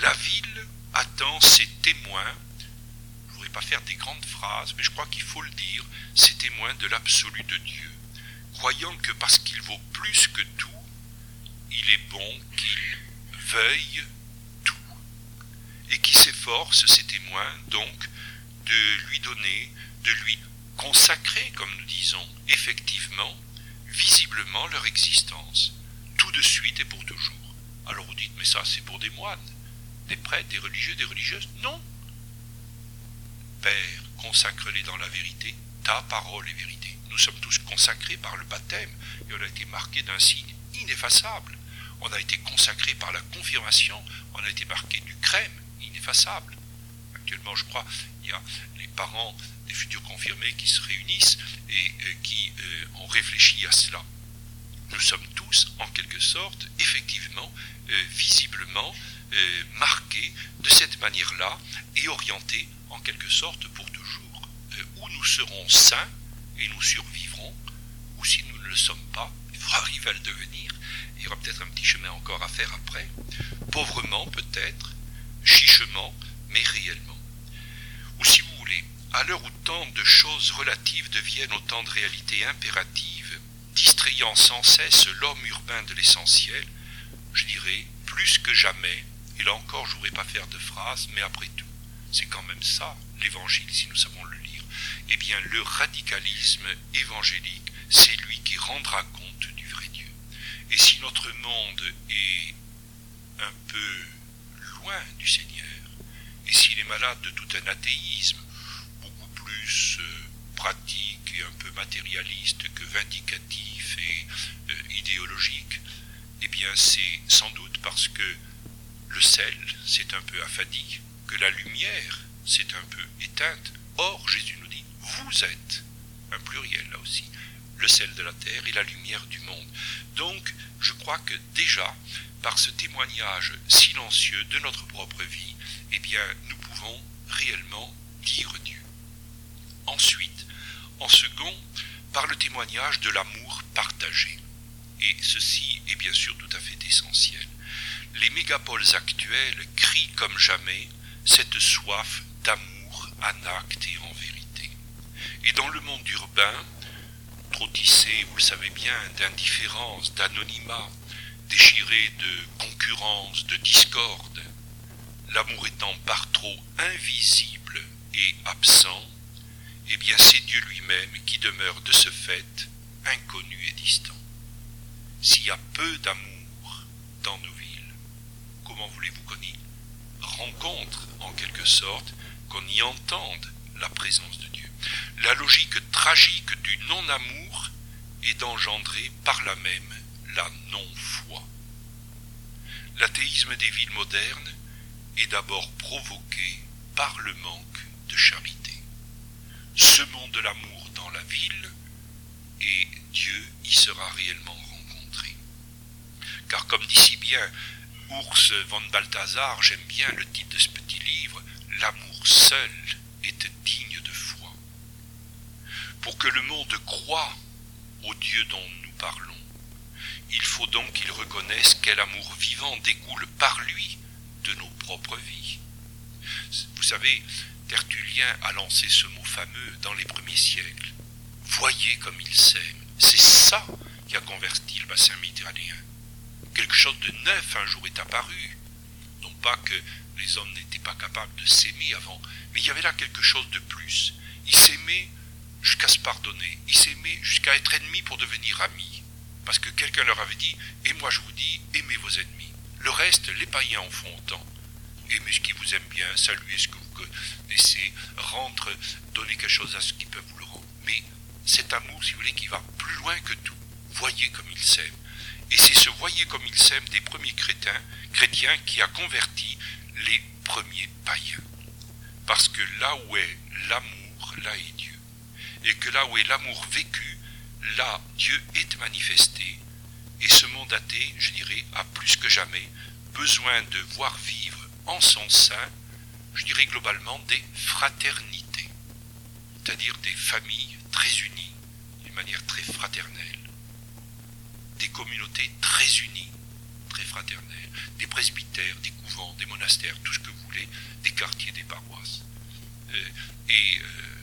A: La ville attend ses témoins. Je ne voudrais pas faire des grandes phrases, mais je crois qu'il faut le dire, ses témoins de l'absolu de Dieu, croyant que parce qu'il vaut plus que tout, il est bon qu'il veuille tout, et qui s'efforce, ces témoins, donc, de lui donner, de lui consacrer, comme nous disons, effectivement, visiblement leur existence, tout de suite et pour toujours. Alors vous dites, mais ça c'est pour des moines, des prêtres, des religieux, des religieuses. Non. Père, consacre-les dans la vérité, ta parole est vérité. Nous sommes tous consacrés par le baptême et on a été marqués d'un signe ineffaçable. On a été consacrés par la confirmation, on a été marqué du crème, ineffaçable. Actuellement, je crois, il y a les parents des futurs confirmés qui se réunissent et euh, qui euh, ont réfléchi à cela. Nous sommes tous, en quelque sorte, effectivement, euh, visiblement, marqués de cette manière-là et orientés, en quelque sorte, pour toujours. où nous serons saints et nous survivrons, ou si nous ne le sommes pas, il faudra (laughs) arriver à le devenir, il y aura peut-être un petit chemin encore à faire après, pauvrement peut-être, chichement, mais réellement. Ou si vous voulez, à l'heure où tant de choses relatives deviennent autant de réalités impératives, distrayant sans cesse l'homme urbain de l'essentiel, je dirais, plus que jamais, et là encore je ne voudrais pas faire de phrases, mais après tout, c'est quand même ça, l'évangile, si nous savons le lire, eh bien le radicalisme évangélique, c'est lui qui rendra compte du vrai Dieu. Et si notre monde est un peu loin du Seigneur, et s'il est malade de tout un athéisme, plus euh, pratique et un peu matérialiste que vindicatif et euh, idéologique, eh bien c'est sans doute parce que le sel s'est un peu affadi, que la lumière s'est un peu éteinte. Or, Jésus nous dit, vous êtes, un pluriel là aussi, le sel de la terre et la lumière du monde. Donc, je crois que déjà, par ce témoignage silencieux de notre propre vie, eh bien, nous pouvons réellement dire Dieu. Ensuite, en second, par le témoignage de l'amour partagé. Et ceci est bien sûr tout à fait essentiel. Les mégapoles actuelles crient comme jamais cette soif d'amour en acte et en vérité. Et dans le monde urbain, vous le savez bien, d'indifférence, d'anonymat, déchiré de concurrence, de discorde, l'amour étant par trop invisible et absent, eh bien c'est Dieu lui-même qui demeure de ce fait inconnu et distant. S'il y a peu d'amour dans nos villes, comment voulez-vous qu'on y rencontre en quelque sorte, qu'on y entende la présence de Dieu? La logique tragique du non-amour est d'engendrer par là même la non-foi. L'athéisme des villes modernes est d'abord provoqué par le manque de charité semons de l'amour dans la ville, et Dieu y sera réellement rencontré. Car comme dit si bien Urs von Balthasar, j'aime bien le titre de ce petit livre, L'amour seul foi. Pour que le monde croie au Dieu dont nous parlons, il faut donc qu'il reconnaisse quel amour vivant découle par lui de nos propres vies. Vous savez, Tertullien a lancé ce mot fameux dans les premiers siècles. Voyez comme il s'aime. C'est ça qui a converti le bassin méditerranéen. Quelque chose de neuf un jour est apparu. Non pas que les hommes n'étaient pas capables de s'aimer avant, mais il y avait là quelque chose de plus. Ils s'aimaient jusqu'à se pardonner. Ils s'aimaient jusqu'à être ennemis pour devenir amis. Parce que quelqu'un leur avait dit, et moi je vous dis, aimez vos ennemis. Le reste, les païens en font autant aimer ce qui vous aime bien, saluer ce que vous connaissez, rendre, donner quelque chose à ce qui peut vous le rendre. Mais cet amour, si vous voulez, qui va plus loin que tout. Voyez comme il s'aime. Et c'est ce voyez comme il s'aime des premiers chrétiens chrétien qui a converti les premiers païens. Parce que là où est l'amour, là est Dieu. Et que là où est l'amour vécu, là Dieu est manifesté. Et ce monde athée, je dirais, a plus que jamais besoin de voir vivre en son sein, je dirais globalement, des fraternités, c'est-à-dire des familles très unies, d'une manière très fraternelle, des communautés très unies, très fraternelles, des presbytères, des couvents, des monastères, tout ce que vous voulez, des quartiers, des paroisses. Euh, et euh,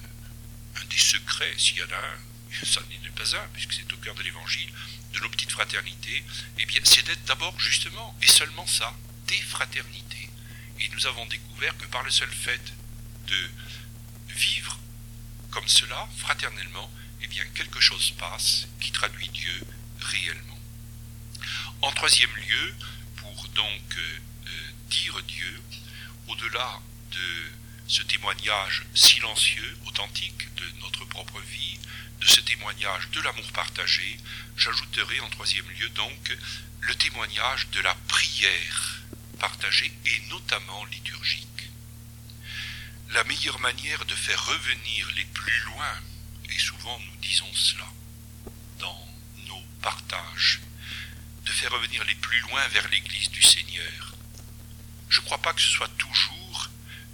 A: un des secrets, s'il y en a un, ça n'est pas un, puisque c'est au cœur de l'évangile, de nos petites fraternités, eh bien, c'est d'être d'abord justement et seulement ça, des fraternités. Et nous avons découvert que par le seul fait de vivre comme cela, fraternellement, eh bien, quelque chose passe qui traduit Dieu réellement. En troisième lieu, pour donc euh, euh, dire Dieu, au-delà de ce témoignage silencieux, authentique de notre propre vie, de ce témoignage de l'amour partagé, j'ajouterai en troisième lieu donc le témoignage de la prière partagée et notamment liturgique. La meilleure manière de faire revenir les plus loin, et souvent nous disons cela dans nos partages, de faire revenir les plus loin vers l'Église du Seigneur. Je ne crois pas que ce soit toujours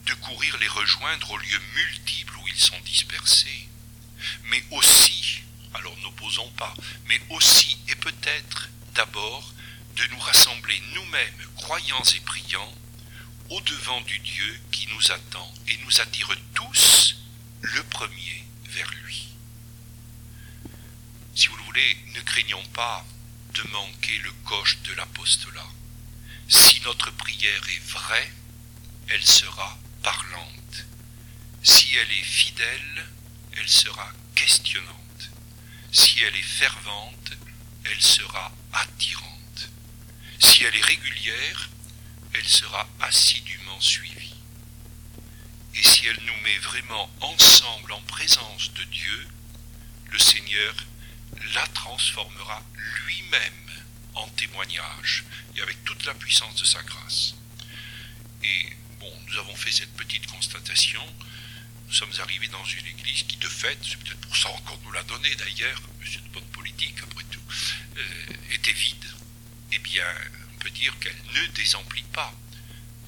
A: de courir les rejoindre aux lieux multiples où ils sont dispersés, mais aussi, alors n'opposons pas, mais aussi et peut-être d'abord de nous rassembler nous-mêmes, croyants et priants, au devant du Dieu qui nous attend et nous attire tous le premier vers lui. Si vous le voulez, ne craignons pas de manquer le coche de l'apostolat. Si notre prière est vraie, elle sera parlante. Si elle est fidèle, elle sera questionnante. Si elle est fervente, elle sera attirante. Si elle est régulière, elle sera assidûment suivie. Et si elle nous met vraiment ensemble en présence de Dieu, le Seigneur la transformera lui-même en témoignage et avec toute la puissance de sa grâce. Et bon, nous avons fait cette petite constatation. Nous sommes arrivés dans une église qui, de fait, c'est peut-être pour ça qu'on nous l'a donné d'ailleurs, monsieur de bonne politique après tout, euh, était vide. Eh bien, on peut dire qu'elle ne désemplit pas.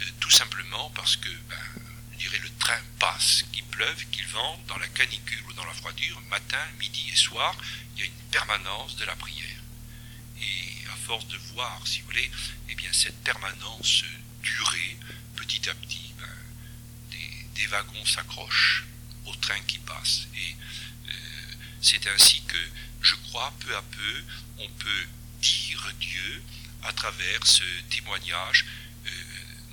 A: Euh, tout simplement parce que, ben, je dirais, le train passe, qu'il pleuve, qu'il vente, dans la canicule ou dans la froidure, matin, midi et soir, il y a une permanence de la prière. Et à force de voir, si vous voulez, eh bien, cette permanence durer, petit à petit, ben, des, wagons s'accrochent au train qui passe. Et euh, c'est ainsi que, je crois, peu à peu, on peut dire Dieu à travers ce témoignage, euh,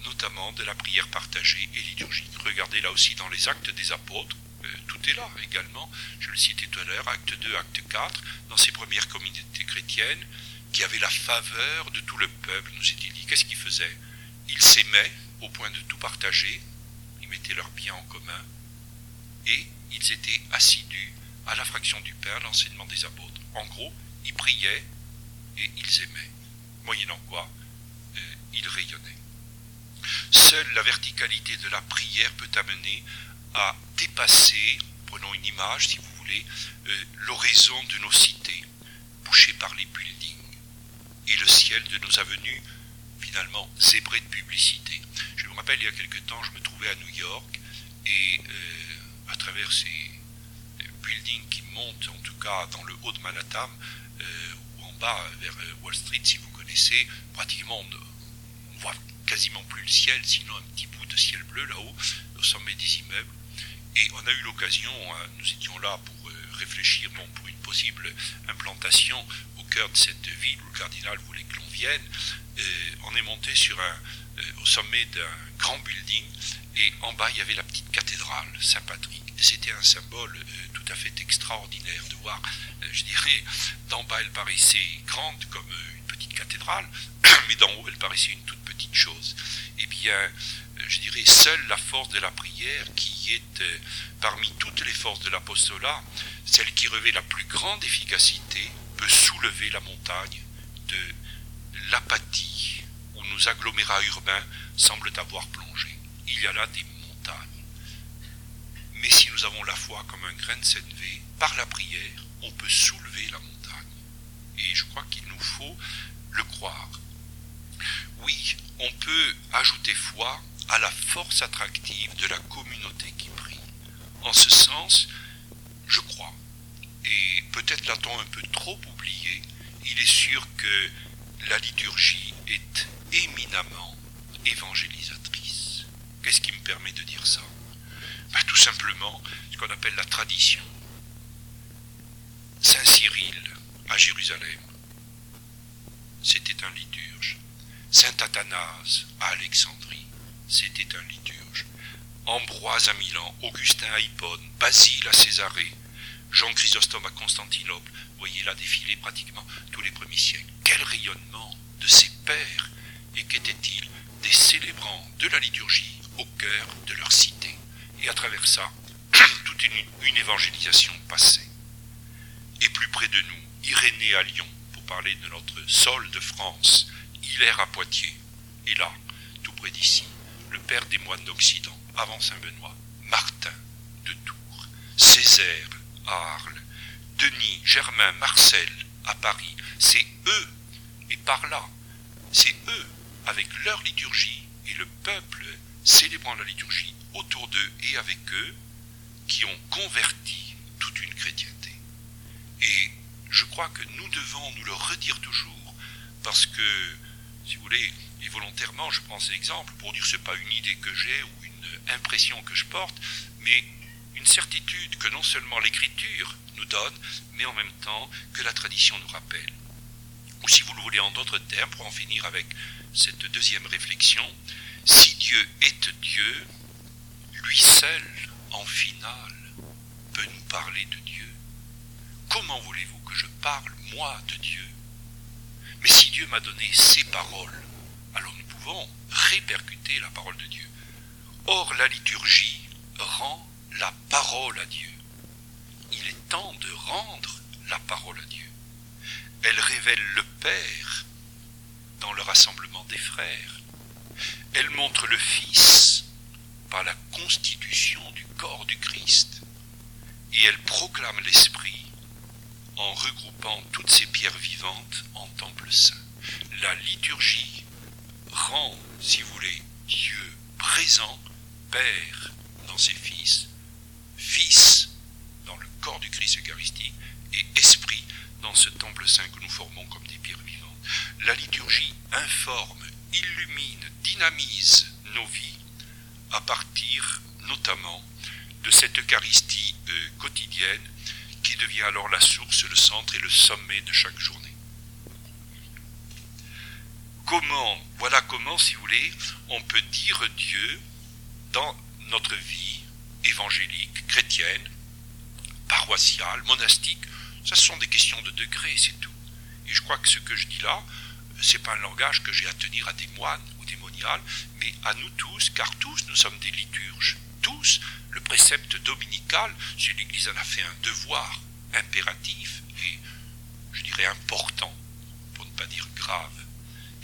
A: notamment de la prière partagée et liturgique. Regardez là aussi dans les actes des apôtres, euh, tout est là également. Je le citais tout à l'heure, acte 2, acte 4, dans ces premières communautés chrétiennes, qui avaient la faveur de tout le peuple, nous est dit. Qu'est-ce qu'ils faisaient? Ils s'aimaient au point de tout partager, ils mettaient leurs biens en commun, et ils étaient assidus à la fraction du pain, l'enseignement des apôtres. En gros, ils priaient et ils aimaient, moyennant quoi euh, ils rayonnaient. Seule la verticalité de la prière peut amener à dépasser, prenons une image si vous voulez, euh, l'horizon de nos cités, bouchées par les buildings, et le ciel de nos avenues, finalement zébré de publicité. Je me rappelle, il y a quelque temps, je me trouvais à New York, et euh, à travers ces buildings qui montent, en tout cas dans le haut de Manhattan, euh, ou en bas vers Wall Street, si vous connaissez, pratiquement on, on voit quasiment plus le ciel, sinon un petit bout de ciel bleu là-haut, au sommet des immeubles. Et on a eu l'occasion, hein, nous étions là pour euh, réfléchir bon, pour une possible implantation cœur de cette ville où le cardinal voulait que l'on vienne. Euh, on est monté sur un, euh, au sommet d'un grand building et en bas il y avait la petite cathédrale Saint-Patrick. C'était un symbole tout à fait extraordinaire de voir, je dirais, d'en bas elle paraissait grande comme une petite cathédrale, (coughs) mais d'en haut elle paraissait une toute petite chose. Eh bien, je dirais, seule la force de la prière, qui est euh, parmi toutes les forces de l'apostolat, celle qui revêt la plus grande efficacité, peut soulever la montagne de l'apathie où nos agglomérats urbains semblent avoir plongé. Il y a là des montagnes. Mais si nous avons la foi comme un grain de par la prière, on peut soulever la montagne. Et je crois qu'il nous faut le croire. Oui, on peut ajouter foi à la force attractive de la communauté qui prie. En ce sens, je crois, et peut-être l'a-t-on un peu trop oublié, il est sûr que la liturgie est éminemment évangélisatrice. Qu'est-ce qui me permet de dire ça? Ben, Tout simplement ce qu'on appelle la tradition. Saint Cyril à Jérusalem, c'était un liturge. Saint Athanase à Alexandrie, c'était un liturge. Ambroise à Milan, Augustin à Hippone, Basile à Césarée, Jean Chrysostome à Constantinople, voyez là défiler pratiquement tous les premiers siècles. Quel rayonnement de ces pères et qu'étaient-ils Des célébrants de la liturgie au cœur de leur cité. Et à travers ça, (coughs) toute une, une évangélisation passée. Et plus près de nous, Irénée à Lyon, pour parler de notre sol de France, Hilaire à Poitiers, et là, tout près d'ici, le père des moines d'Occident, avant Saint-Benoît, Martin de Tours, Césaire Arles, Denis, Germain, Marcel à Paris, c'est eux, et par là, c'est eux, avec leur liturgie et le peuple célébrant la liturgie autour d'eux et avec eux, qui ont converti toute une chrétienté. Et je crois que nous devons nous le redire toujours, parce que, si vous voulez, et volontairement, je prends cet exemple pour dire ce n'est pas une idée que j'ai ou une impression que je porte, mais une certitude que non seulement l'écriture nous donne, mais en même temps que la tradition nous rappelle. Ou si vous le voulez en d'autres termes, pour en finir avec cette deuxième réflexion, si Dieu est Dieu, lui seul, en finale, peut nous parler de Dieu. Comment voulez-vous que je parle, moi, de Dieu? Mais si Dieu m'a donné ses paroles, alors nous pouvons répercuter la parole de Dieu. Or, la liturgie rend la parole à Dieu. Il est temps de rendre la parole à Dieu. Elle révèle le Père dans le rassemblement des frères. Elle montre le Fils par la constitution du corps du Christ. Et elle proclame l'Esprit en regroupant toutes ces pierres vivantes en temple saint. La liturgie rend, si vous voulez, Dieu présent, Père dans ses fils, Fils dans le corps du Christ eucharistique et Esprit dans ce temple saint que nous formons comme des pierres vivantes. La liturgie informe, illumine, dynamise nos vies à partir notamment de cette Eucharistie euh, quotidienne qui devient alors la source, le centre et le sommet de chaque journée. Comment, voilà comment, si vous voulez, on peut dire Dieu dans notre vie évangélique, chrétienne, paroissiale, monastique, ça ce sont des questions de degré, c'est tout. Et je crois que ce que je dis là, c'est pas un langage que j'ai à tenir à des moines ou des moniales, mais à nous tous, car tous nous sommes des liturges. Tous, le précepte dominical, si l'Église en a fait un devoir impératif et, je dirais, important, pour ne pas dire grave,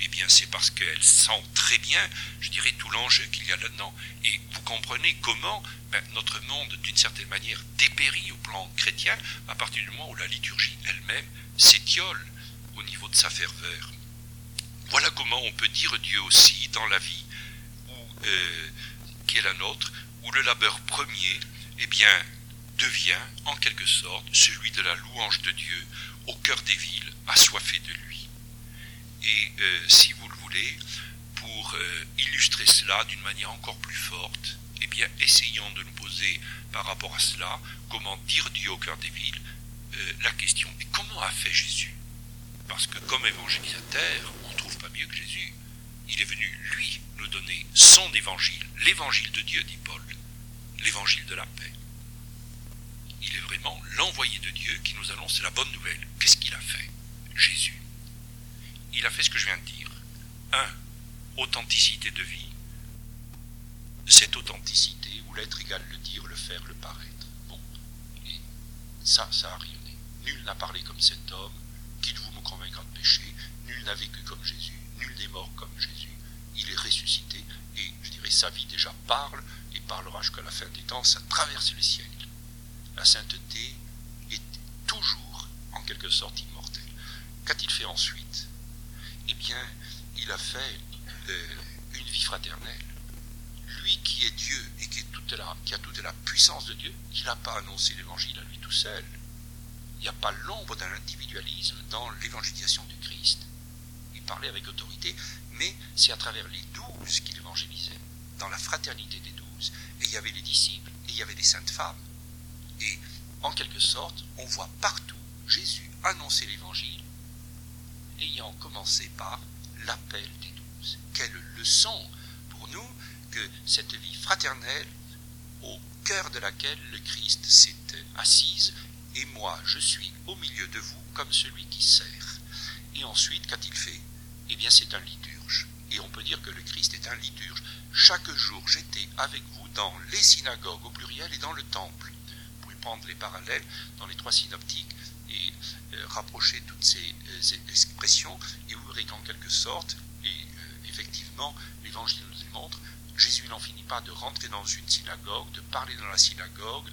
A: eh bien c'est parce qu'elle sent très bien, je dirais, tout l'enjeu qu'il y a là-dedans. Et vous comprenez comment ben, notre monde, d'une certaine manière, dépérit au plan chrétien à partir du moment où la liturgie elle-même s'étiole au niveau de sa ferveur. Voilà comment on peut dire Dieu aussi dans la vie euh, qui est la nôtre, où le labeur premier eh bien, devient en quelque sorte celui de la louange de Dieu au cœur des villes, assoiffées de lui. Et euh, si vous le voulez, pour euh, illustrer cela d'une manière encore plus forte, eh bien, essayons de nous poser par rapport à cela, comment dire Dieu au cœur des villes, euh, la question, mais comment a fait Jésus? Parce que comme évangélisateur, on ne trouve pas mieux que Jésus. Il est venu, lui, nous donner son évangile, l'évangile de Dieu, dit Paul, l'évangile de la paix. Il est vraiment l'envoyé de Dieu qui nous annonce la bonne nouvelle. Qu'est-ce qu'il a fait? Jésus il a fait ce que je viens de dire. Un, authenticité de vie. Cette authenticité, où l'être égale le dire, le faire, le paraître. Bon, et ça, ça a rayonné. Nul n'a parlé comme cet homme, qu'il vous me convaincra de péché, nul n'a vécu comme Jésus, nul n'est mort comme Jésus. Il est ressuscité et je dirais sa vie déjà parle et parlera jusqu'à la fin des temps, ça traverse les siècles. La sainteté est toujours en quelque sorte immortelle. Qu'a-t-il fait ensuite? Eh bien, il a fait une vie fraternelle. Lui qui est Dieu et qui, qui a toute la puissance de Dieu, il n'a pas annoncé l'évangile à lui tout seul. Il n'y a pas l'ombre d'un individualisme dans l'évangélisation du Christ. Il parlait avec autorité, mais c'est à travers les douze qu'il évangélisait, dans la fraternité des douze. Et il y avait les disciples, et il y avait les saintes femmes. Et en quelque sorte, on voit partout Jésus annoncer l'évangile, ayant commencé par l'appel des douze. Quelle leçon pour nous que cette vie fraternelle, au cœur de laquelle le Christ s'est assise, et moi je suis au milieu de vous comme celui qui sert. Et ensuite, qu'a-t-il fait Eh bien c'est un liturge. Et on peut dire que le Christ est un liturge. Chaque jour j'étais avec vous dans les synagogues au pluriel et dans le temple. Vous pouvez prendre les parallèles dans les trois synoptiques et euh, rapprocher toutes ces, euh, expressions, et vous verrez qu'en quelque sorte, et euh, effectivement, l'Évangile nous le montre, Jésus n'en finit pas de rentrer dans une synagogue, de parler dans la synagogue,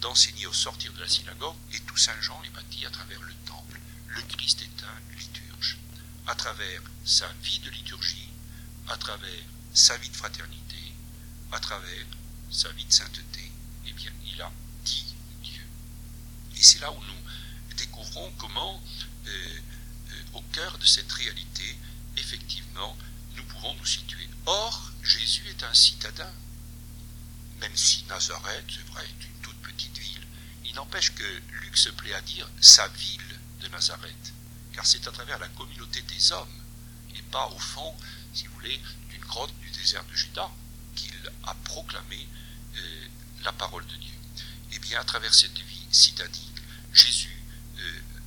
A: d'enseigner au sortir de la synagogue, et tout Saint Jean est bâti à travers le temple. Le Christ est un liturge. À travers sa vie de liturgie, à travers sa vie de fraternité, à travers sa vie de sainteté, eh bien, il a dit Dieu. Et c'est là où nous découvrons comment, euh, euh, au cœur de cette réalité, effectivement, nous pouvons nous situer. Or, Jésus est un citadin. Même si Nazareth, c'est vrai, est une toute petite ville, il n'empêche que Luc se plaît à dire sa ville de Nazareth, car c'est à travers la communauté des hommes, et pas au fond, si vous voulez, d'une grotte du désert de Juda, qu'il a proclamé euh, la parole de Dieu. Eh bien, à travers cette vie citadine, Jésus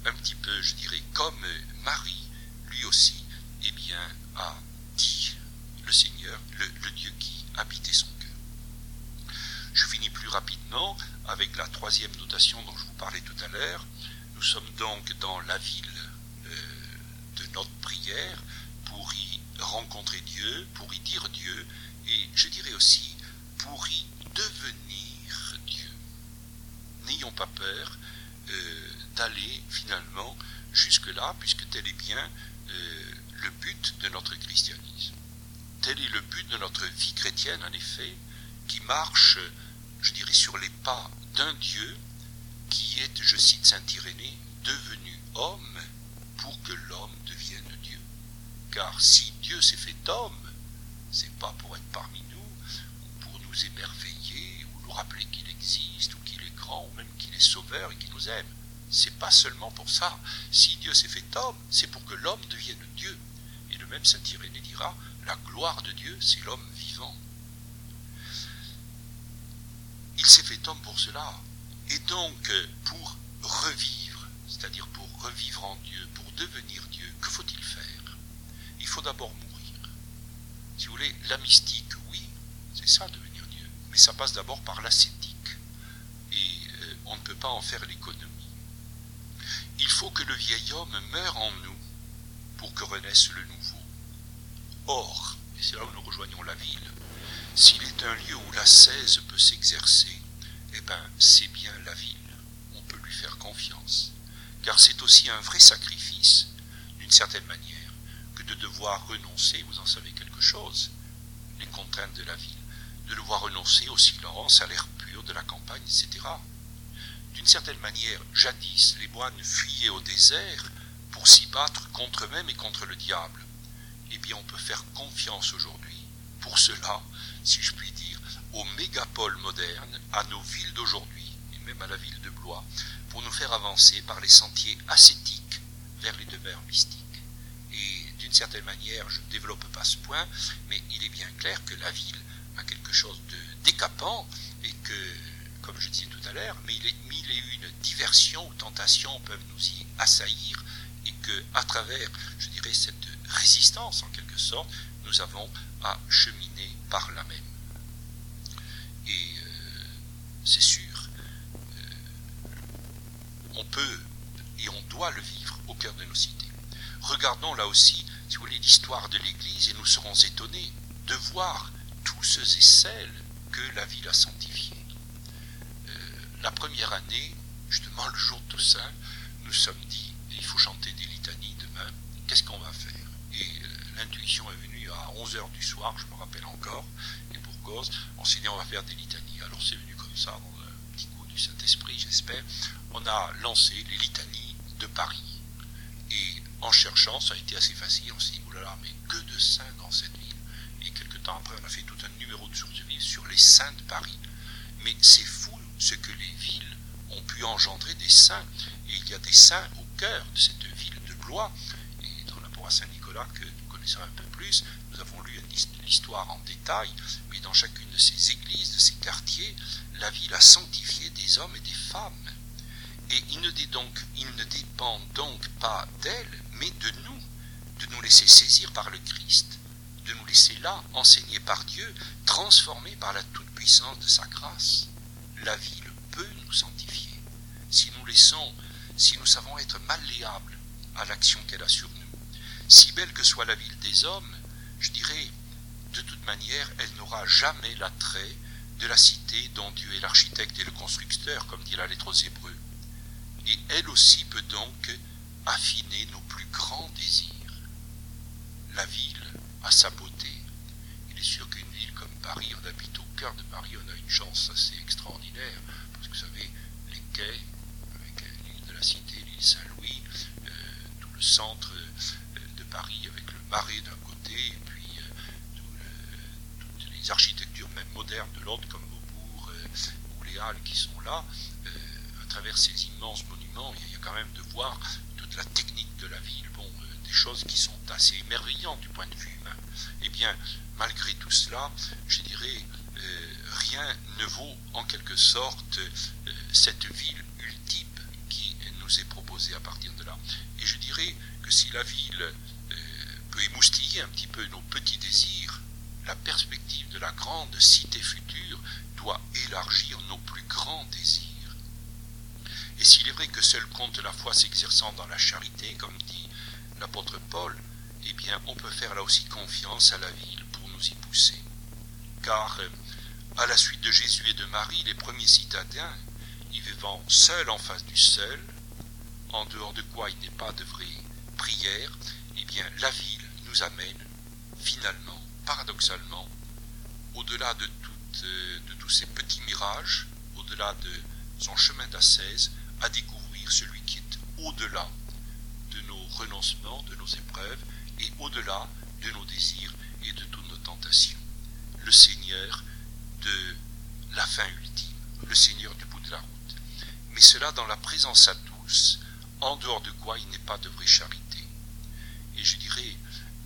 A: un petit peu, je dirais, comme Marie, lui aussi, eh bien, a dit le Seigneur, le, Dieu qui habitait son cœur. Je finis plus rapidement avec la troisième notation dont je vous parlais tout à l'heure. Nous sommes donc dans la ville euh, de notre prière pour y rencontrer Dieu, pour y dire Dieu, et je dirais aussi pour y devenir Dieu. N'ayons pas peur euh, d'aller finalement jusque-là, puisque tel est bien euh, le but de notre christianisme. Tel est le but de notre vie chrétienne, en effet, qui marche, je dirais, sur les pas d'un Dieu qui est, je cite Saint Irénée, devenu homme pour que l'homme devienne Dieu. Car si Dieu s'est fait homme, c'est pas pour être parmi nous, ou pour nous émerveiller, ou nous rappeler qu'il existe, ou qu'il est grand, ou même qu'il est sauveur et qu'il nous aime. C'est pas seulement pour ça. Si Dieu s'est fait homme, c'est pour que l'homme devienne Dieu. Et le même Saint Irénée dira, la gloire de Dieu, c'est l'homme vivant. Il s'est fait homme pour cela. Et donc, pour revivre, c'est-à-dire pour revivre en Dieu, pour devenir Dieu, que faut-il faire? Il faut d'abord mourir. Si vous voulez, la mystique, oui, c'est ça devenir Dieu. Mais ça passe d'abord par l'ascétique. Et euh, on ne peut pas en faire l'économie il faut que le vieil homme meure en nous pour que renaisse le nouveau. Or, et c'est là où nous rejoignons la ville, s'il est un lieu où la cèse peut s'exercer, eh bien, c'est bien la ville. On peut lui faire confiance. Car c'est aussi un vrai sacrifice, d'une certaine manière, que de devoir renoncer, vous en savez quelque chose, les contraintes de la ville, de devoir renoncer au silence, à l'air pur de la campagne, etc. D'une certaine manière, jadis, les moines fuyaient au désert pour s'y battre contre eux-mêmes et contre le diable. Eh bien, on peut faire confiance aujourd'hui, pour cela, si je puis dire, aux mégapoles modernes, à nos villes d'aujourd'hui, et même à la ville de Blois, pour nous faire avancer par les sentiers ascétiques vers les demeures mystiques. Et d'une certaine manière, je ne développe pas ce point, mais il est bien clair que la ville a quelque chose de décapant et que comme je disais tout à l'heure, mais il mille et une diversions ou tentations peuvent nous y assaillir et que, à travers, je dirais, cette résistance en quelque sorte, nous avons à cheminer par la même. Et euh, c'est sûr, euh, on peut et on doit le vivre au cœur de nos cités. Regardons là aussi si vous voulez, l'histoire de l'Église et nous serons étonnés de voir tous ceux et celles que la ville a sanctifiés. La première année, justement le jour de Toussaint, nous sommes dit, il faut chanter des litanies demain, qu'est-ce qu'on va faire? Et l'intuition est venue à 11h du soir, je me rappelle encore, et pour cause, on s'est dit on va faire des litanies. Alors c'est venu comme ça, dans un petit coup du Saint-Esprit, j'espère. On a lancé les litanies de Paris. Et en cherchant, ça a été assez facile, on s'est dit, oulala, mais que de saints dans cette ville. Et quelques temps après, on a fait tout un numéro de source de ville sur les saints de Paris. Mais c'est fou ce que les villes ont pu engendrer des saints. Et il y a des saints au cœur de cette ville de Blois, et dans la à Saint-Nicolas que nous connaissons un peu plus, nous avons lu l'histoire en détail, mais dans chacune de ces églises, de ces quartiers, la ville a sanctifié des hommes et des femmes. Et il ne, il ne dépend donc pas d'elle, mais de nous, de nous laisser saisir par le Christ, de nous laisser là, enseigner par Dieu, transformés par la toute-puissance de sa grâce. La ville peut nous sanctifier, si nous laissons, si nous savons être malléables à l'action qu'elle a sur nous. Si belle que soit la ville des hommes, je dirais, de toute manière, elle n'aura jamais l'attrait de la cité dont Dieu est l'architecte et le constructeur, comme dit la lettre aux Hébreux. Et elle aussi peut donc affiner nos plus grands désirs. La ville a sa beauté. Il est sûr qu'une ville comme Paris, on habite de Paris, on a une chance assez extraordinaire, parce que vous savez, les quais, avec l'île de la Cité, l'île Saint-Louis, euh, tout le centre Paris avec le marais d'un côté et puis euh, toutes les architectures même modernes de l'autre comme Beaubourg euh, ou les Halles qui sont là, euh, à travers ces immenses monuments, il y a quand même de voir toute la technique de la ville, bon, des choses qui sont assez émerveillantes du point de vue humain. Eh bien, malgré tout cela, je dirais, rien ne vaut en quelque sorte cette ville ultime qui nous est proposée à partir de là. Et je dirais que si la ville peut émoustiller un petit peu nos petits désirs, la perspective de la grande cité future doit élargir nos plus grands désirs. Et s'il est vrai que seul compte la foi s'exerçant dans la charité, comme dit l'apôtre Paul, eh bien on peut faire là aussi confiance à la ville pour nous y pousser. Car à la suite de Jésus et de Marie, les premiers citadins, y vivant seuls en face du seul, en dehors de quoi il n'est pas de vraie prière, eh bien la ville nous amène finalement, paradoxalement, au-delà de, euh, de tous ces petits mirages, au-delà de son chemin d'ascèse, à découvrir celui qui est au-delà de nos renoncements, de nos épreuves, et au-delà de nos désirs et de toutes nos tentations. Le Seigneur de la fin ultime, le Seigneur du bout de la route. Mais cela dans la présence à tous, en dehors de quoi il n'est pas de vraie charité. Et je dirais,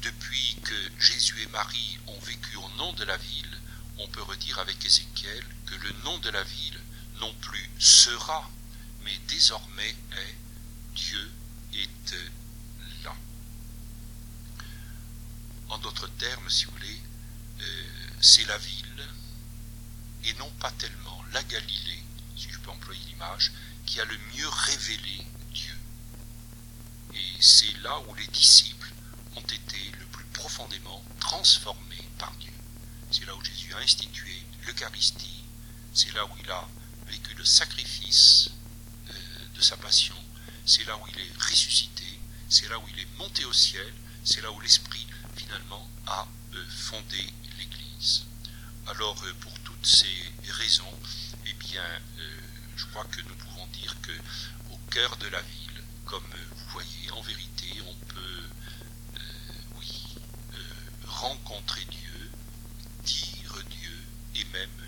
A: depuis que Jésus et Marie ont vécu au nom de la ville, on peut redire avec Ézéchiel que le nom de la ville non plus sera, mais désormais est Dieu est là. En d'autres termes, si vous voulez, euh, c'est la ville, et non pas tellement la Galilée, si je peux employer l'image, qui a le mieux révélé Dieu. Et c'est là où les disciples ont été le plus profondément transformés par Dieu. C'est là où Jésus a institué l'Eucharistie, c'est là où il a vécu le sacrifice euh, de sa passion, c'est là où il est ressuscité, c'est là où il est monté au ciel, c'est là où l'Esprit finalement a euh, fondé l'Église. Alors euh, pour toutes ces raisons, eh bien, euh, je crois que nous pouvons dire que au cœur de la ville, comme vous voyez, en vérité, on peut, euh, rencontrer Dieu, dire Dieu et même